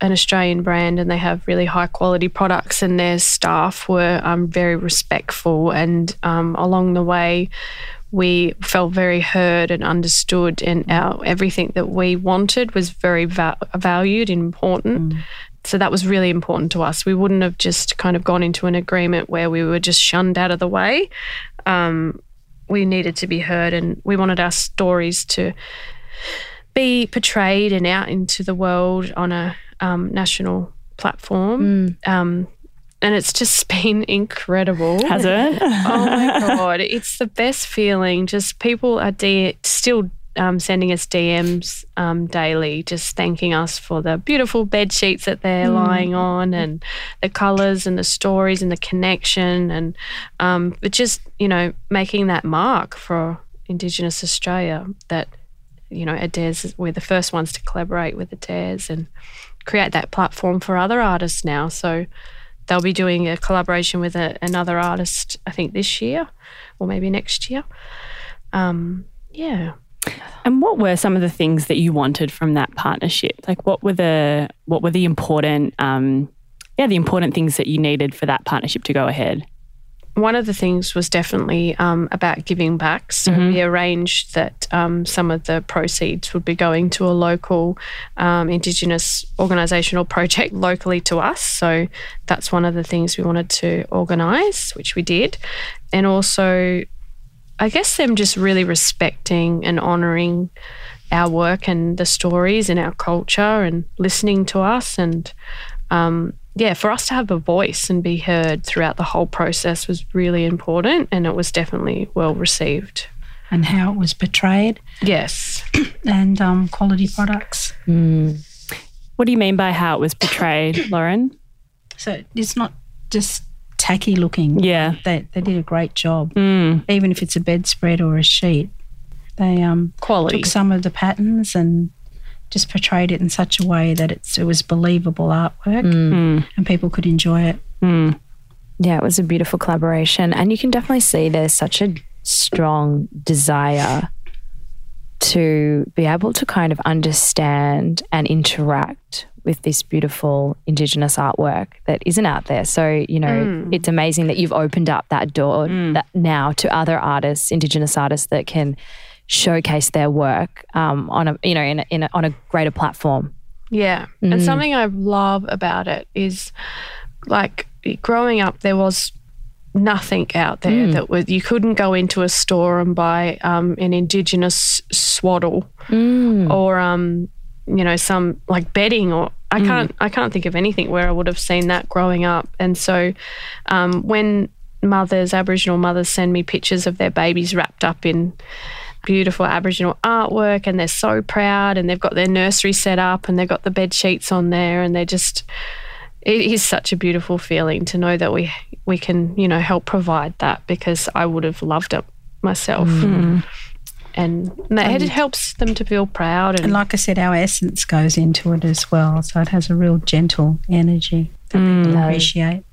Speaker 2: an Australian brand and they have really high quality products, and their staff were um, very respectful. And um, along the way, we felt very heard and understood, and our everything that we wanted was very va- valued and important. So that was really important to us. We wouldn't have just kind of gone into an agreement where we were just shunned out of the way. Um, we needed to be heard, and we wanted our stories to be portrayed and out into the world on a um, national platform. Um, and it's just been incredible.
Speaker 3: Has it?
Speaker 2: oh my god, it's the best feeling. Just people are de- still um, sending us DMs um, daily, just thanking us for the beautiful bed sheets that they're lying on, and the colours and the stories and the connection, and um, but just you know making that mark for Indigenous Australia that you know Adairs we're the first ones to collaborate with Adairs and create that platform for other artists now. So they'll be doing a collaboration with a, another artist, I think this year or maybe next year. Um, yeah.
Speaker 3: And what were some of the things that you wanted from that partnership? Like what were the what were the important um yeah, the important things that you needed for that partnership to go ahead?
Speaker 2: One of the things was definitely um, about giving back. So we arranged that um, some of the proceeds would be going to a local um, Indigenous organisation or project locally to us. So that's one of the things we wanted to organise, which we did. And also, I guess them just really respecting and honouring our work and the stories and our culture and listening to us and um, yeah, for us to have a voice and be heard throughout the whole process was really important and it was definitely well received.
Speaker 5: and how it was portrayed
Speaker 2: Yes.
Speaker 5: and um, quality products.
Speaker 3: What do you mean by how it was portrayed, Lauren?
Speaker 5: So it's not just tacky looking.
Speaker 3: Yeah.
Speaker 5: They, they did a great job.
Speaker 3: Mm.
Speaker 5: Even if it's a bedspread or a sheet, they um,
Speaker 2: Quality.
Speaker 5: took some of the patterns and just portrayed it in such a way that it's, it was believable artwork
Speaker 3: Mm.
Speaker 5: and people could enjoy it.
Speaker 3: Mm.
Speaker 4: Yeah, it was a beautiful collaboration. And you can definitely see there's such a strong desire to be able to kind of understand and interact with this beautiful Indigenous artwork that isn't out there. So, you know, it's amazing that you've opened up that door that now to other artists, Indigenous artists that can showcase their work um, on a, you know, in a, in a, on a greater platform.
Speaker 2: Yeah. And something I love about it is like growing up, there was nothing out there that was, you couldn't go into a store and buy um, an Indigenous swaddle or, um, you know, some like bedding or. I can't. I can't think of anything where I would have seen that growing up. And so, um, when mothers, Aboriginal mothers, send me pictures of their babies wrapped up in beautiful Aboriginal artwork and they're so proud and they've got their nursery set up and they've got the bed sheets on there and they're just it is such a beautiful feeling to know that we we can, you know, help provide that because I would have loved it myself. Hmm. And that it helps them to feel proud and,
Speaker 5: And like I said, our essence goes into it as well. So it has a real gentle energy that people mm. appreciate.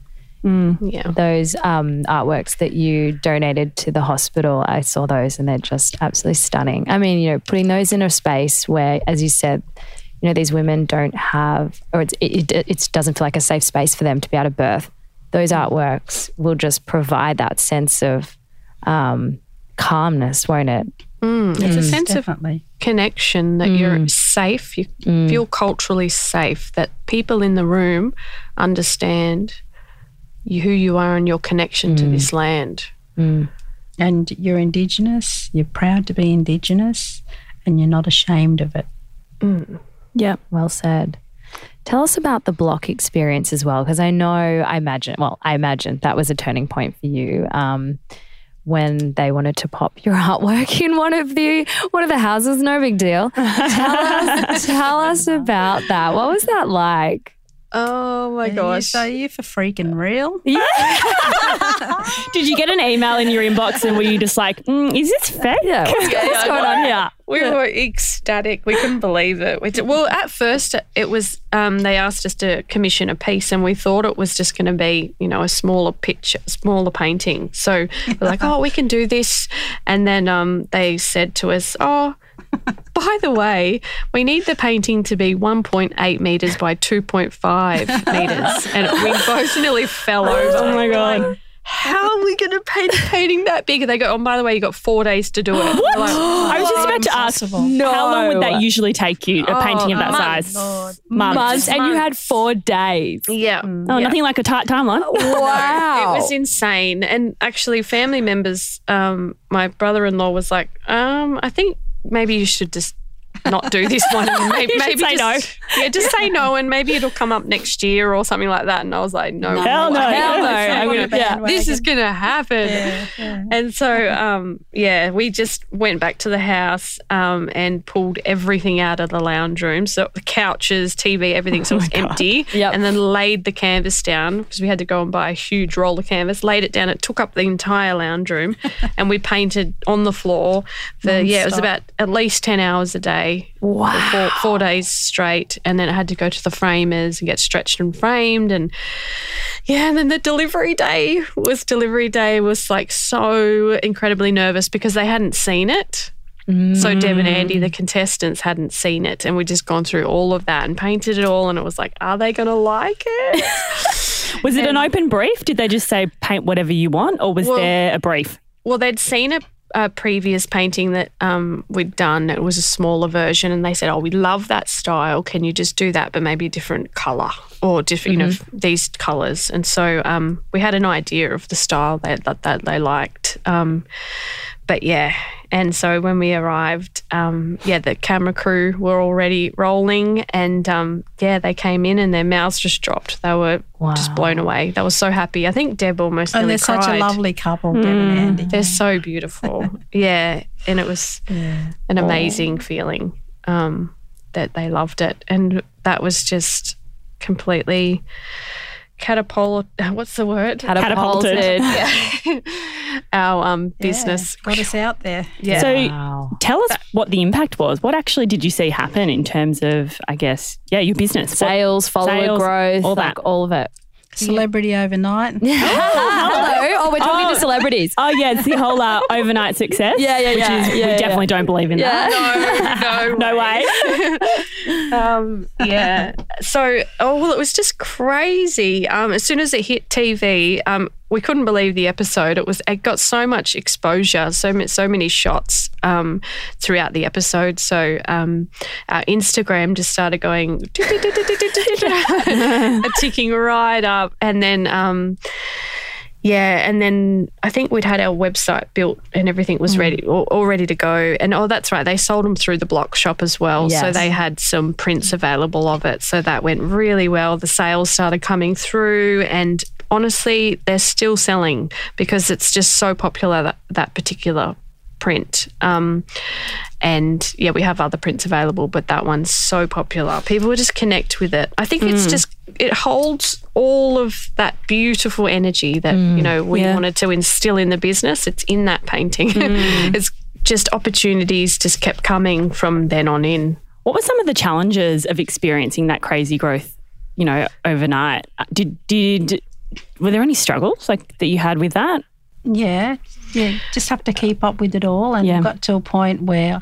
Speaker 2: Yeah.
Speaker 4: those um, artworks that you donated to the hospital. I saw those and they're just absolutely stunning. I mean, you know, putting those in a space where, as you said, you know, these women don't have, or it's, it, it, it doesn't feel like a safe space for them to be able to birth. Those artworks will just provide that sense of um, calmness, won't it?
Speaker 2: Mm, it's a sense of connection that you're safe, you feel culturally safe, that people in the room understand you, who you are and your connection to this mm. land. Mm.
Speaker 5: And you're Indigenous, you're proud to be Indigenous, and you're not ashamed of it. Mm.
Speaker 3: Yeah.
Speaker 4: Well said. Tell us about the block experience as well, because I know, I imagine, well, I imagine that was a turning point for you um, when they wanted to pop your artwork in one of the one of the houses. No big deal. Tell us, tell us about that. What was that like?
Speaker 2: Oh my
Speaker 5: Are you, are you for freaking real? Yeah.
Speaker 3: Did you get an email in your inbox and were you just like, mm, is this fake?
Speaker 4: Yeah, what's, what's going on here?
Speaker 2: We were ecstatic. We couldn't believe it. We did, well, at first, it was um, they asked us to commission a piece, and we thought it was just going to be, you know, a smaller picture, smaller painting. So we're like, oh, we can do this. And then um, they said to us, oh, by the way, we need the painting to be 1.8 meters by 2.5 meters, and we both nearly fell over.
Speaker 3: Oh my God.
Speaker 2: How are we going to paint a painting that big? And they go, oh, by the way, you got four days to do it. We're like,
Speaker 3: I was just about to ask,
Speaker 5: Impossible.
Speaker 3: how long would that usually take you, a painting of that
Speaker 2: months.
Speaker 3: size?
Speaker 4: Months, months. and you had four days.
Speaker 2: yeah.
Speaker 3: Oh, nothing like a tight timeline.
Speaker 4: Wow.
Speaker 2: It was insane. And actually, family members, um, my brother in law was like, um, I think maybe you should just not do this one. And maybe, maybe
Speaker 3: say
Speaker 2: just, Yeah, just say no, and maybe it'll come up next year or something like that. And I was like, no,
Speaker 3: Hell no. Hell no. I'm
Speaker 2: gonna-
Speaker 3: yeah.
Speaker 2: this is gonna happen. And so, um, yeah, we just went back to the house um, and pulled everything out of the lounge room. So the couches, TV, everything, so it was empty.
Speaker 4: Yep.
Speaker 2: And then laid the canvas down because we had to go and buy a huge roll of canvas. Laid it down. It took up the entire lounge room, and we painted on the floor for yeah, it was about at least ten hours a day. Wow. Four, four days straight, and then it had to go to the framers and get stretched and framed, and yeah, and then the delivery day was delivery day was like so incredibly nervous because they hadn't seen it. So Deb and Andy, the mm. contestants, hadn't seen it, and we'd just gone through all of that and painted it all, and it was like, are they going to like it?
Speaker 3: Was it an open brief? Did they just say paint whatever you want, or was
Speaker 2: Well-
Speaker 3: there a brief?
Speaker 2: Well, they'd seen a, a previous painting that um, we'd done. It was a smaller version, and they said, "Oh, we love that style. Can you just do that, but maybe a different color or different, you know, these colors?" And so um, we had an idea of the style that that, that they liked. Um, but yeah, and so when we arrived, um, yeah, the camera crew were already rolling, and um, yeah, they came in and their mouths just dropped. They were just blown away. They were so happy. I think Deb almost
Speaker 5: And they're such a lovely couple, Deb and Andy.
Speaker 2: They're so beautiful. yeah. And it was an amazing feeling um, that they loved it. And that was just completely catapult. What's the word?
Speaker 3: Catapulted.
Speaker 2: Yeah. Our um, business.
Speaker 5: Yeah, got us out there.
Speaker 2: Yeah.
Speaker 3: So tell us what the impact was. What actually did you see happen in terms of, I guess, yeah, your business? What-
Speaker 4: Sales, follower
Speaker 3: Sales,
Speaker 4: growth,
Speaker 3: all
Speaker 4: like
Speaker 3: that.
Speaker 4: all of it.
Speaker 5: Celebrity overnight.
Speaker 4: Hello. Oh, we're talking to celebrities.
Speaker 3: Oh yeah, it's the whole uh, overnight success.
Speaker 4: Yeah, yeah,
Speaker 3: which
Speaker 4: yeah,
Speaker 3: is
Speaker 4: yeah,
Speaker 3: we
Speaker 4: yeah.
Speaker 3: definitely don't believe in that.
Speaker 2: no, no,
Speaker 3: No way.
Speaker 2: um, yeah. So, oh well, it was just crazy. Um, as soon as it hit TV, um, we couldn't believe the episode. It was it got so much exposure, so so many shots um, throughout the episode. So um, our Instagram just started going ticking right up, and then. Um, yeah, and then I think we'd had our website built and everything was hmm. ready, all, all ready to go. And oh, that's right, they sold them through the block shop as well. So they had some prints available of it. So that went really well. The sales started coming through, and honestly, they're still selling because it's just so popular that that particular print. Um, and yeah, we have other prints available, but that one's so popular. People just connect with it. I think it's mm. just it holds all of that beautiful energy that mm. you know we
Speaker 3: yeah.
Speaker 2: wanted to instill in the business. It's in that painting. Mm. it's just opportunities just kept coming from then on in.
Speaker 3: What were some of the challenges of experiencing that crazy growth? You know, overnight. Did did were there any struggles like that you had with that?
Speaker 5: Yeah, yeah. Just have to keep up with it all, and
Speaker 3: Yeah.
Speaker 5: got to a point where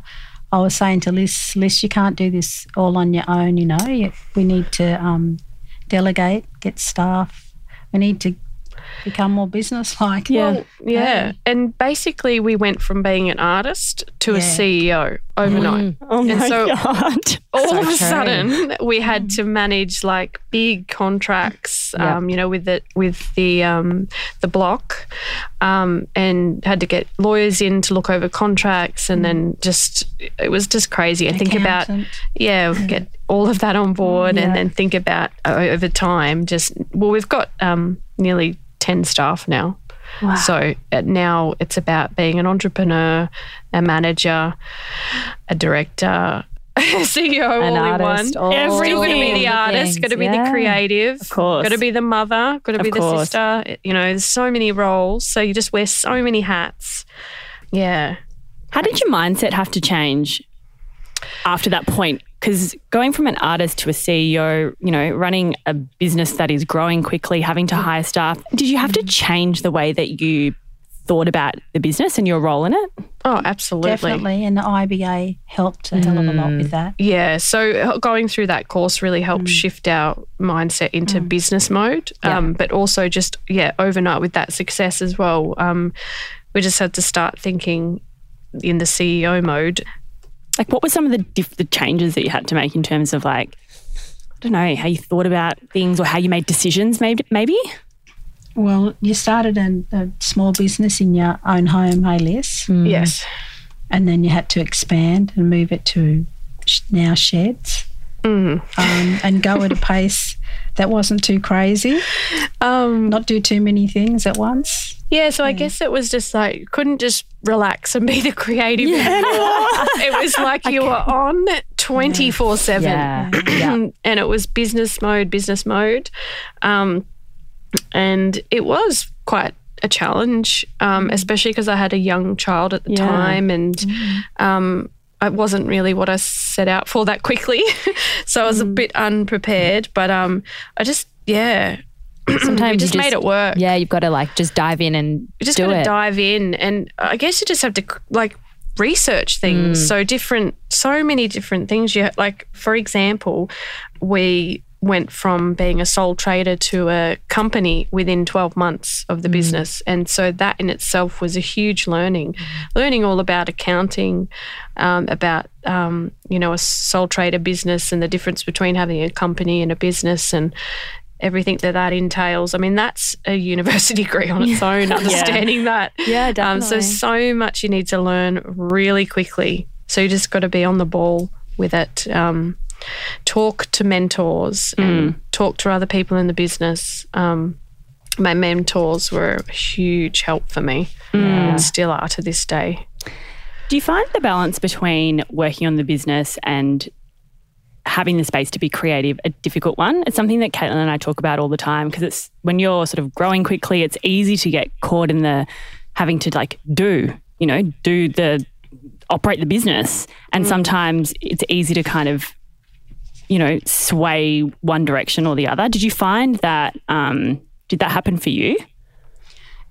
Speaker 5: I was saying to Liz, Liz, you can't do this all on your own. You know, You- we need to um, delegate, get staff. We need to become more business-like.
Speaker 3: Yeah.
Speaker 2: Yeah. And basically we went from being an artist to a CEO overnight.
Speaker 3: Oh my
Speaker 2: And so-
Speaker 3: god!
Speaker 2: all of a
Speaker 4: true.
Speaker 2: sudden we had to manage like big contracts um, you know with the with the um, the block um, and had to get lawyers in to look over contracts and then just it was just crazy I think about
Speaker 5: Accountant.
Speaker 2: yeah get all of that on board
Speaker 5: Yeah.
Speaker 2: and then think about uh, over time just well we've got um, nearly 10 staff now so uh, now it's about being an entrepreneur, a manager, a director, CEO,
Speaker 4: An
Speaker 2: all
Speaker 4: artist,
Speaker 2: in one. Still going to be the artist, going to be
Speaker 4: yeah.
Speaker 2: the creative,
Speaker 3: Of course.
Speaker 2: got to be the mother, got to be the sister. You know, there's so many roles, so you just wear so many hats. Yeah.
Speaker 3: How did your mindset have to change after that point? Because going from an artist to a CEO, you know, running a business that is growing quickly, having to hire staff, did you have to change the way that you thought about the business and your role in it?
Speaker 2: Oh, absolutely.
Speaker 5: Definitely, and the IBA helped a hell of a lot with that.
Speaker 2: Yeah, so uh, going through that course really helped shift our mindset into business mode, um, but also just yeah, overnight with that success as well. Um, we just had to start thinking in the CEO mode.
Speaker 3: Like, what were some of the diff- the changes that you had to make in terms of like, I don't know, how you thought about things or how you made decisions? Maybe, maybe.
Speaker 5: Well, you started an, a small business in your own home, hey Liz,
Speaker 2: Yes,
Speaker 5: and then you had to expand and move it to sh- now sheds, um, and go at a pace that wasn't too crazy.
Speaker 2: um,
Speaker 5: Not do too many things at once.
Speaker 2: Yeah. So I guess it was just like couldn't just relax and be the creative anymore. it was like you were on twenty four seven.
Speaker 4: Yeah. yeah.
Speaker 2: and it was business mode, business mode. Um, and it was quite a challenge, um, especially because I had a young child at the
Speaker 3: Yeah.
Speaker 2: time and um, it wasn't really what I set out for that quickly. so I was a bit unprepared, but um, I just, yeah.
Speaker 4: Sometimes you
Speaker 2: just, made it work.
Speaker 4: Yeah, you've got to like just dive in and
Speaker 2: You just
Speaker 4: do
Speaker 2: got to dive in, and I guess you just have to like research things.
Speaker 4: Mm.
Speaker 2: So different, so many different things. You like, for example, we went from being a sole trader to a company within 12 months of the business. And so that in itself was a huge learning. Learning all about accounting, um, about, um, you know, a sole trader business and the difference between having a company and a business and everything that that entails. I mean, that's a university degree on its own, understanding that.
Speaker 4: Yeah,
Speaker 2: Um, so, so much you need to learn really quickly. So, you just got to be on the ball with it. Um, talk to mentors and talk to other people in the business. Um, my mentors were a huge help for me and still are to this day.
Speaker 3: Do you find the balance between working on the business and having the space to be creative a difficult one? It's something that Caitlin and I talk about all the time because it's when you're sort of growing quickly, it's easy to get caught in the having to like do, you know, do the operate the business. And sometimes it's easy to kind of, you know, sway one direction or the other. Did you find that um did that happen for you?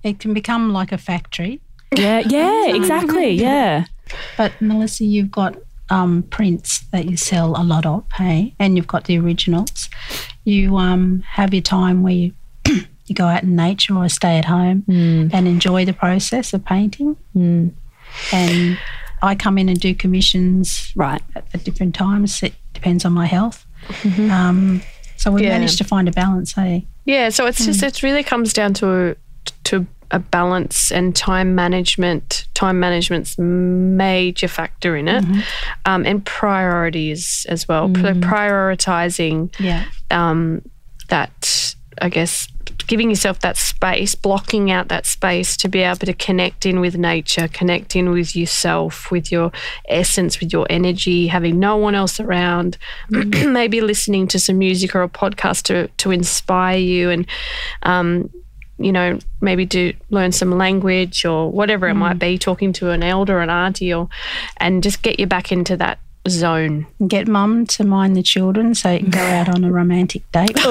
Speaker 5: It can become like a factory.
Speaker 3: Yeah, yeah, exactly. Yeah.
Speaker 5: But Melissa, you've got um, prints that you sell a lot of, hey, and you've got the originals. You um, have your time where you you go out in nature or stay at home and enjoy the process of painting. And I come in and do commissions
Speaker 3: Right.
Speaker 5: at, at different times. It depends on my health. Um, so we
Speaker 2: Yeah.
Speaker 5: managed to find a balance, hey.
Speaker 2: Yeah, so it's just it really comes down to to a balance and time management. Time management's major factor in it, um, and priorities as well. Pri- Prioritizing
Speaker 5: Yeah.
Speaker 2: um, that, I guess, giving yourself that space, blocking out that space to be able to connect in with nature, connect in with yourself, with your essence, with your energy, having no one else around, maybe listening to some music or a podcast to, to inspire you and, um, you know, maybe do learn some language or whatever it might be, talking to an elder, an auntie, or and just get you back into that zone.
Speaker 5: Get mum to mind the children so you can go out on a romantic date.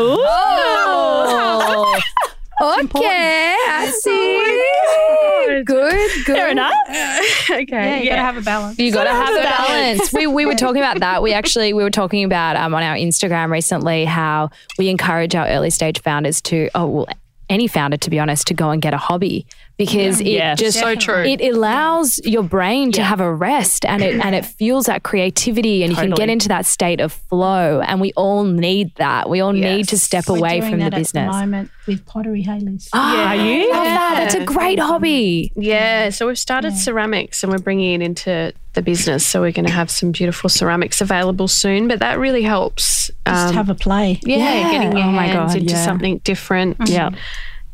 Speaker 4: Oh. okay, I see. Good, good.
Speaker 3: Fair enough.
Speaker 2: Okay.
Speaker 5: Yeah, you got to have a balance.
Speaker 4: You got to have a balance. We, we were talking about that. We actually we were talking about um, on our Instagram recently how we encourage our early stage founders to oh well any founder to be honest to go and get a hobby because it
Speaker 3: Yeah.
Speaker 4: just
Speaker 2: So true.
Speaker 4: it allows your brain to have a rest and it and it fuels that creativity and you can get into that state of flow and we all need that. We all need to step
Speaker 5: We're
Speaker 4: away
Speaker 5: doing
Speaker 4: from the
Speaker 5: that At
Speaker 4: business.
Speaker 5: the moment with pottery, Hayley's.
Speaker 3: Are you?
Speaker 4: Love that. That's a great hobby.
Speaker 2: Yeah, so we've started ceramics and we're bringing it into the business. So we're going to have some beautiful ceramics available soon. But that really helps.
Speaker 5: Just
Speaker 2: um,
Speaker 5: have a play.
Speaker 2: yeah,
Speaker 4: Yeah.
Speaker 2: getting your
Speaker 3: Oh my
Speaker 2: hands
Speaker 3: God,
Speaker 2: into
Speaker 3: yeah.
Speaker 2: something different.
Speaker 3: Yeah.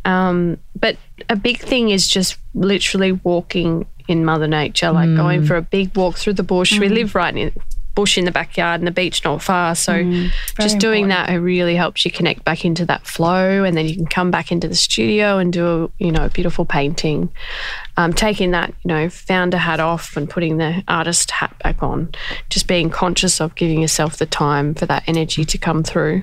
Speaker 2: Um, but a big thing is just literally walking in Mother Nature, like going for a big walk through the bush. We live right in bush in the backyard and the beach not far. So just doing that it really helps you connect back into that flow and then you can come back into the studio and do a, you know, a beautiful painting. Um, taking that, you know, founder hat off and putting the artist hat back on. Just being conscious of giving yourself the time for that energy to come through.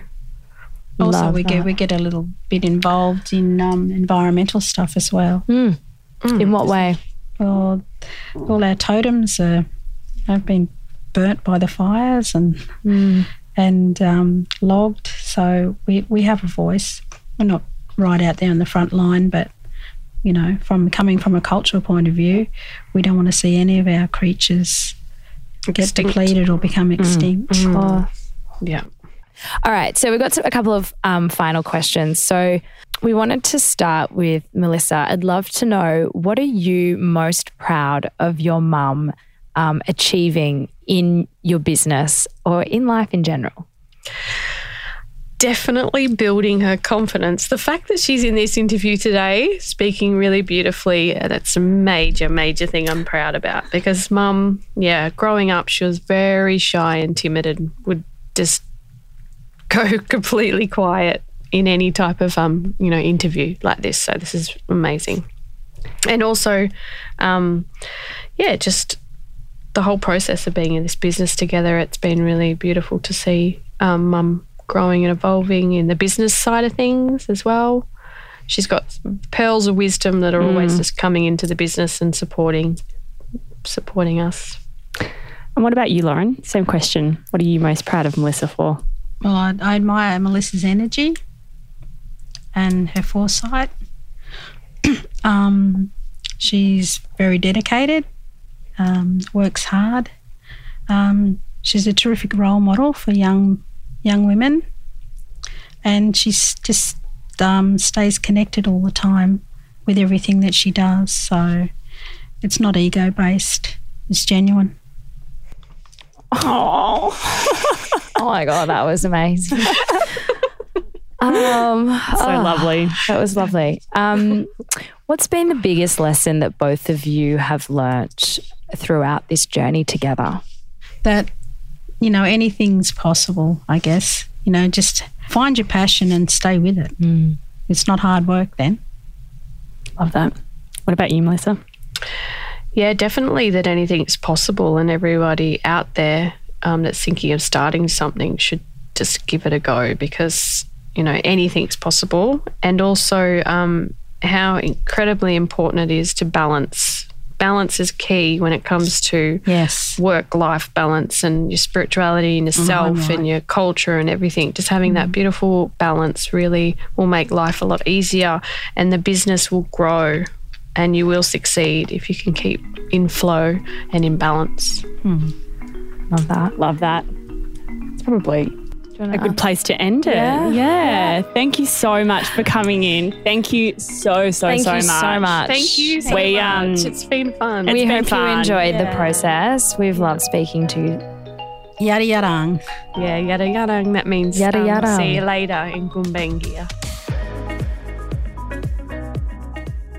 Speaker 5: Also,
Speaker 4: Love
Speaker 5: we get we get a little bit involved in um, environmental stuff as well.
Speaker 4: In what way?
Speaker 5: Well, all our totems are, have been burnt by the fires and and um, logged. So we we have a voice. We're not right out there on the front line, but you know, from coming from a cultural point of view, we don't want to see any of our creatures get depleted or become extinct.
Speaker 4: Oh.
Speaker 2: Yeah.
Speaker 4: All right, so we've got a couple of um, final questions. So we wanted to start with Melissa. I'd love to know what are you most proud of your mum um, achieving in your business or in life in general?
Speaker 2: definitely building her confidence. The fact that she's in this interview today, speaking really beautifully, that's a major, major thing I'm proud about because mum, yeah, growing up, she was very shy and timid and would just go completely quiet in any type of, um, you know, interview like this. So this is amazing. And also, um, yeah, just the whole process of being in this business together, it's been really beautiful to see um, mum growing and evolving in the business side of things as well. She's got pearls of wisdom that are always just coming into the business and supporting supporting us.
Speaker 3: And what about you, Lauren? Same question. What are you most proud of Melissa for?
Speaker 5: Well, I, I admire Melissa's energy and her foresight. um, she's very dedicated, um, works hard. Um, she's a terrific role model for young young women, and she's just um, stays connected all the time with everything that she does. So it's not ego based; it's genuine.
Speaker 4: Oh, oh my god, that was amazing. um,
Speaker 3: So
Speaker 4: oh,
Speaker 3: lovely.
Speaker 4: That was lovely. Um, what's been the biggest lesson that both of you have learnt throughout this journey together?
Speaker 5: that you know anything's possible i guess you know just find your passion and stay with it it's not hard work then
Speaker 3: Love that. What about you, Melissa?
Speaker 2: Yeah, definitely that anything's possible, and everybody out there um, that's thinking of starting something should just give it a go because you know anything's possible, and also um, how incredibly important it is to balance. Balance is key when it comes to
Speaker 5: yes.
Speaker 2: work life balance and your spirituality and yourself and your culture and everything. Just having that beautiful balance really will make life a lot easier and the business will grow and you will succeed if you can keep in flow and in balance.
Speaker 4: Love that.
Speaker 3: Love that. It's probably a good place to end it.
Speaker 4: Yeah.
Speaker 3: Yeah. Thank you so much for coming in. Thank you so, so, so much.
Speaker 4: Thank
Speaker 3: so
Speaker 4: you
Speaker 3: much.
Speaker 4: so much.
Speaker 2: Thank you so
Speaker 3: We,
Speaker 2: much.
Speaker 3: um,
Speaker 2: it's been fun.
Speaker 3: It's
Speaker 4: we
Speaker 3: been
Speaker 4: hope you
Speaker 3: fun.
Speaker 4: enjoyed the process. We've loved speaking to you.
Speaker 5: yada yada
Speaker 2: yeah, yada yada. That means
Speaker 4: Yada
Speaker 2: um,
Speaker 4: yada.
Speaker 2: see you later in Gumbaynggirr.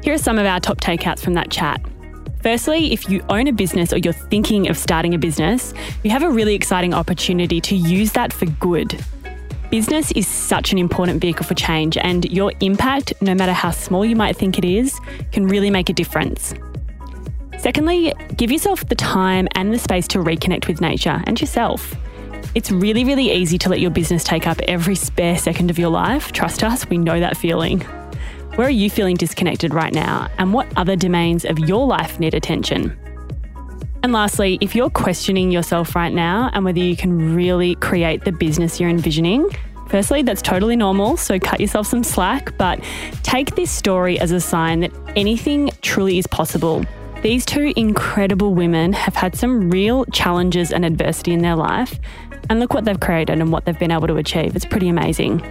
Speaker 3: Here are some of our top takeouts from that chat. Firstly, if you own a business or you're thinking of starting a business, you have a really exciting opportunity to use that for good. Business is such an important vehicle for change, and your impact, no matter how small you might think it is, can really make a difference. Secondly, give yourself the time and the space to reconnect with nature and yourself. It's really, really easy to let your business take up every spare second of your life. Trust us, we know that feeling. Where are you feeling disconnected right now? And what other domains of your life need attention? And lastly, if you're questioning yourself right now and whether you can really create the business you're envisioning, firstly, that's totally normal. So cut yourself some slack, but take this story as a sign that anything truly is possible. These two incredible women have had some real challenges and adversity in their life. And look what they've created and what they've been able to achieve. It's pretty amazing.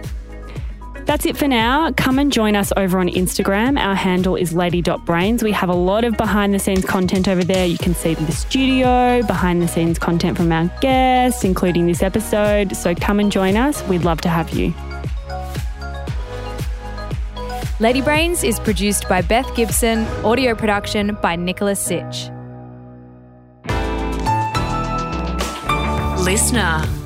Speaker 3: That's it for now. Come and join us over on Instagram. Our handle is lady.brains. We have a lot of behind the scenes content over there. You can see the studio, behind the scenes content from our guests, including this episode. So come and join us. We'd love to have you.
Speaker 4: Lady Brains is produced by Beth Gibson, audio production by Nicholas Sitch.
Speaker 1: Listener.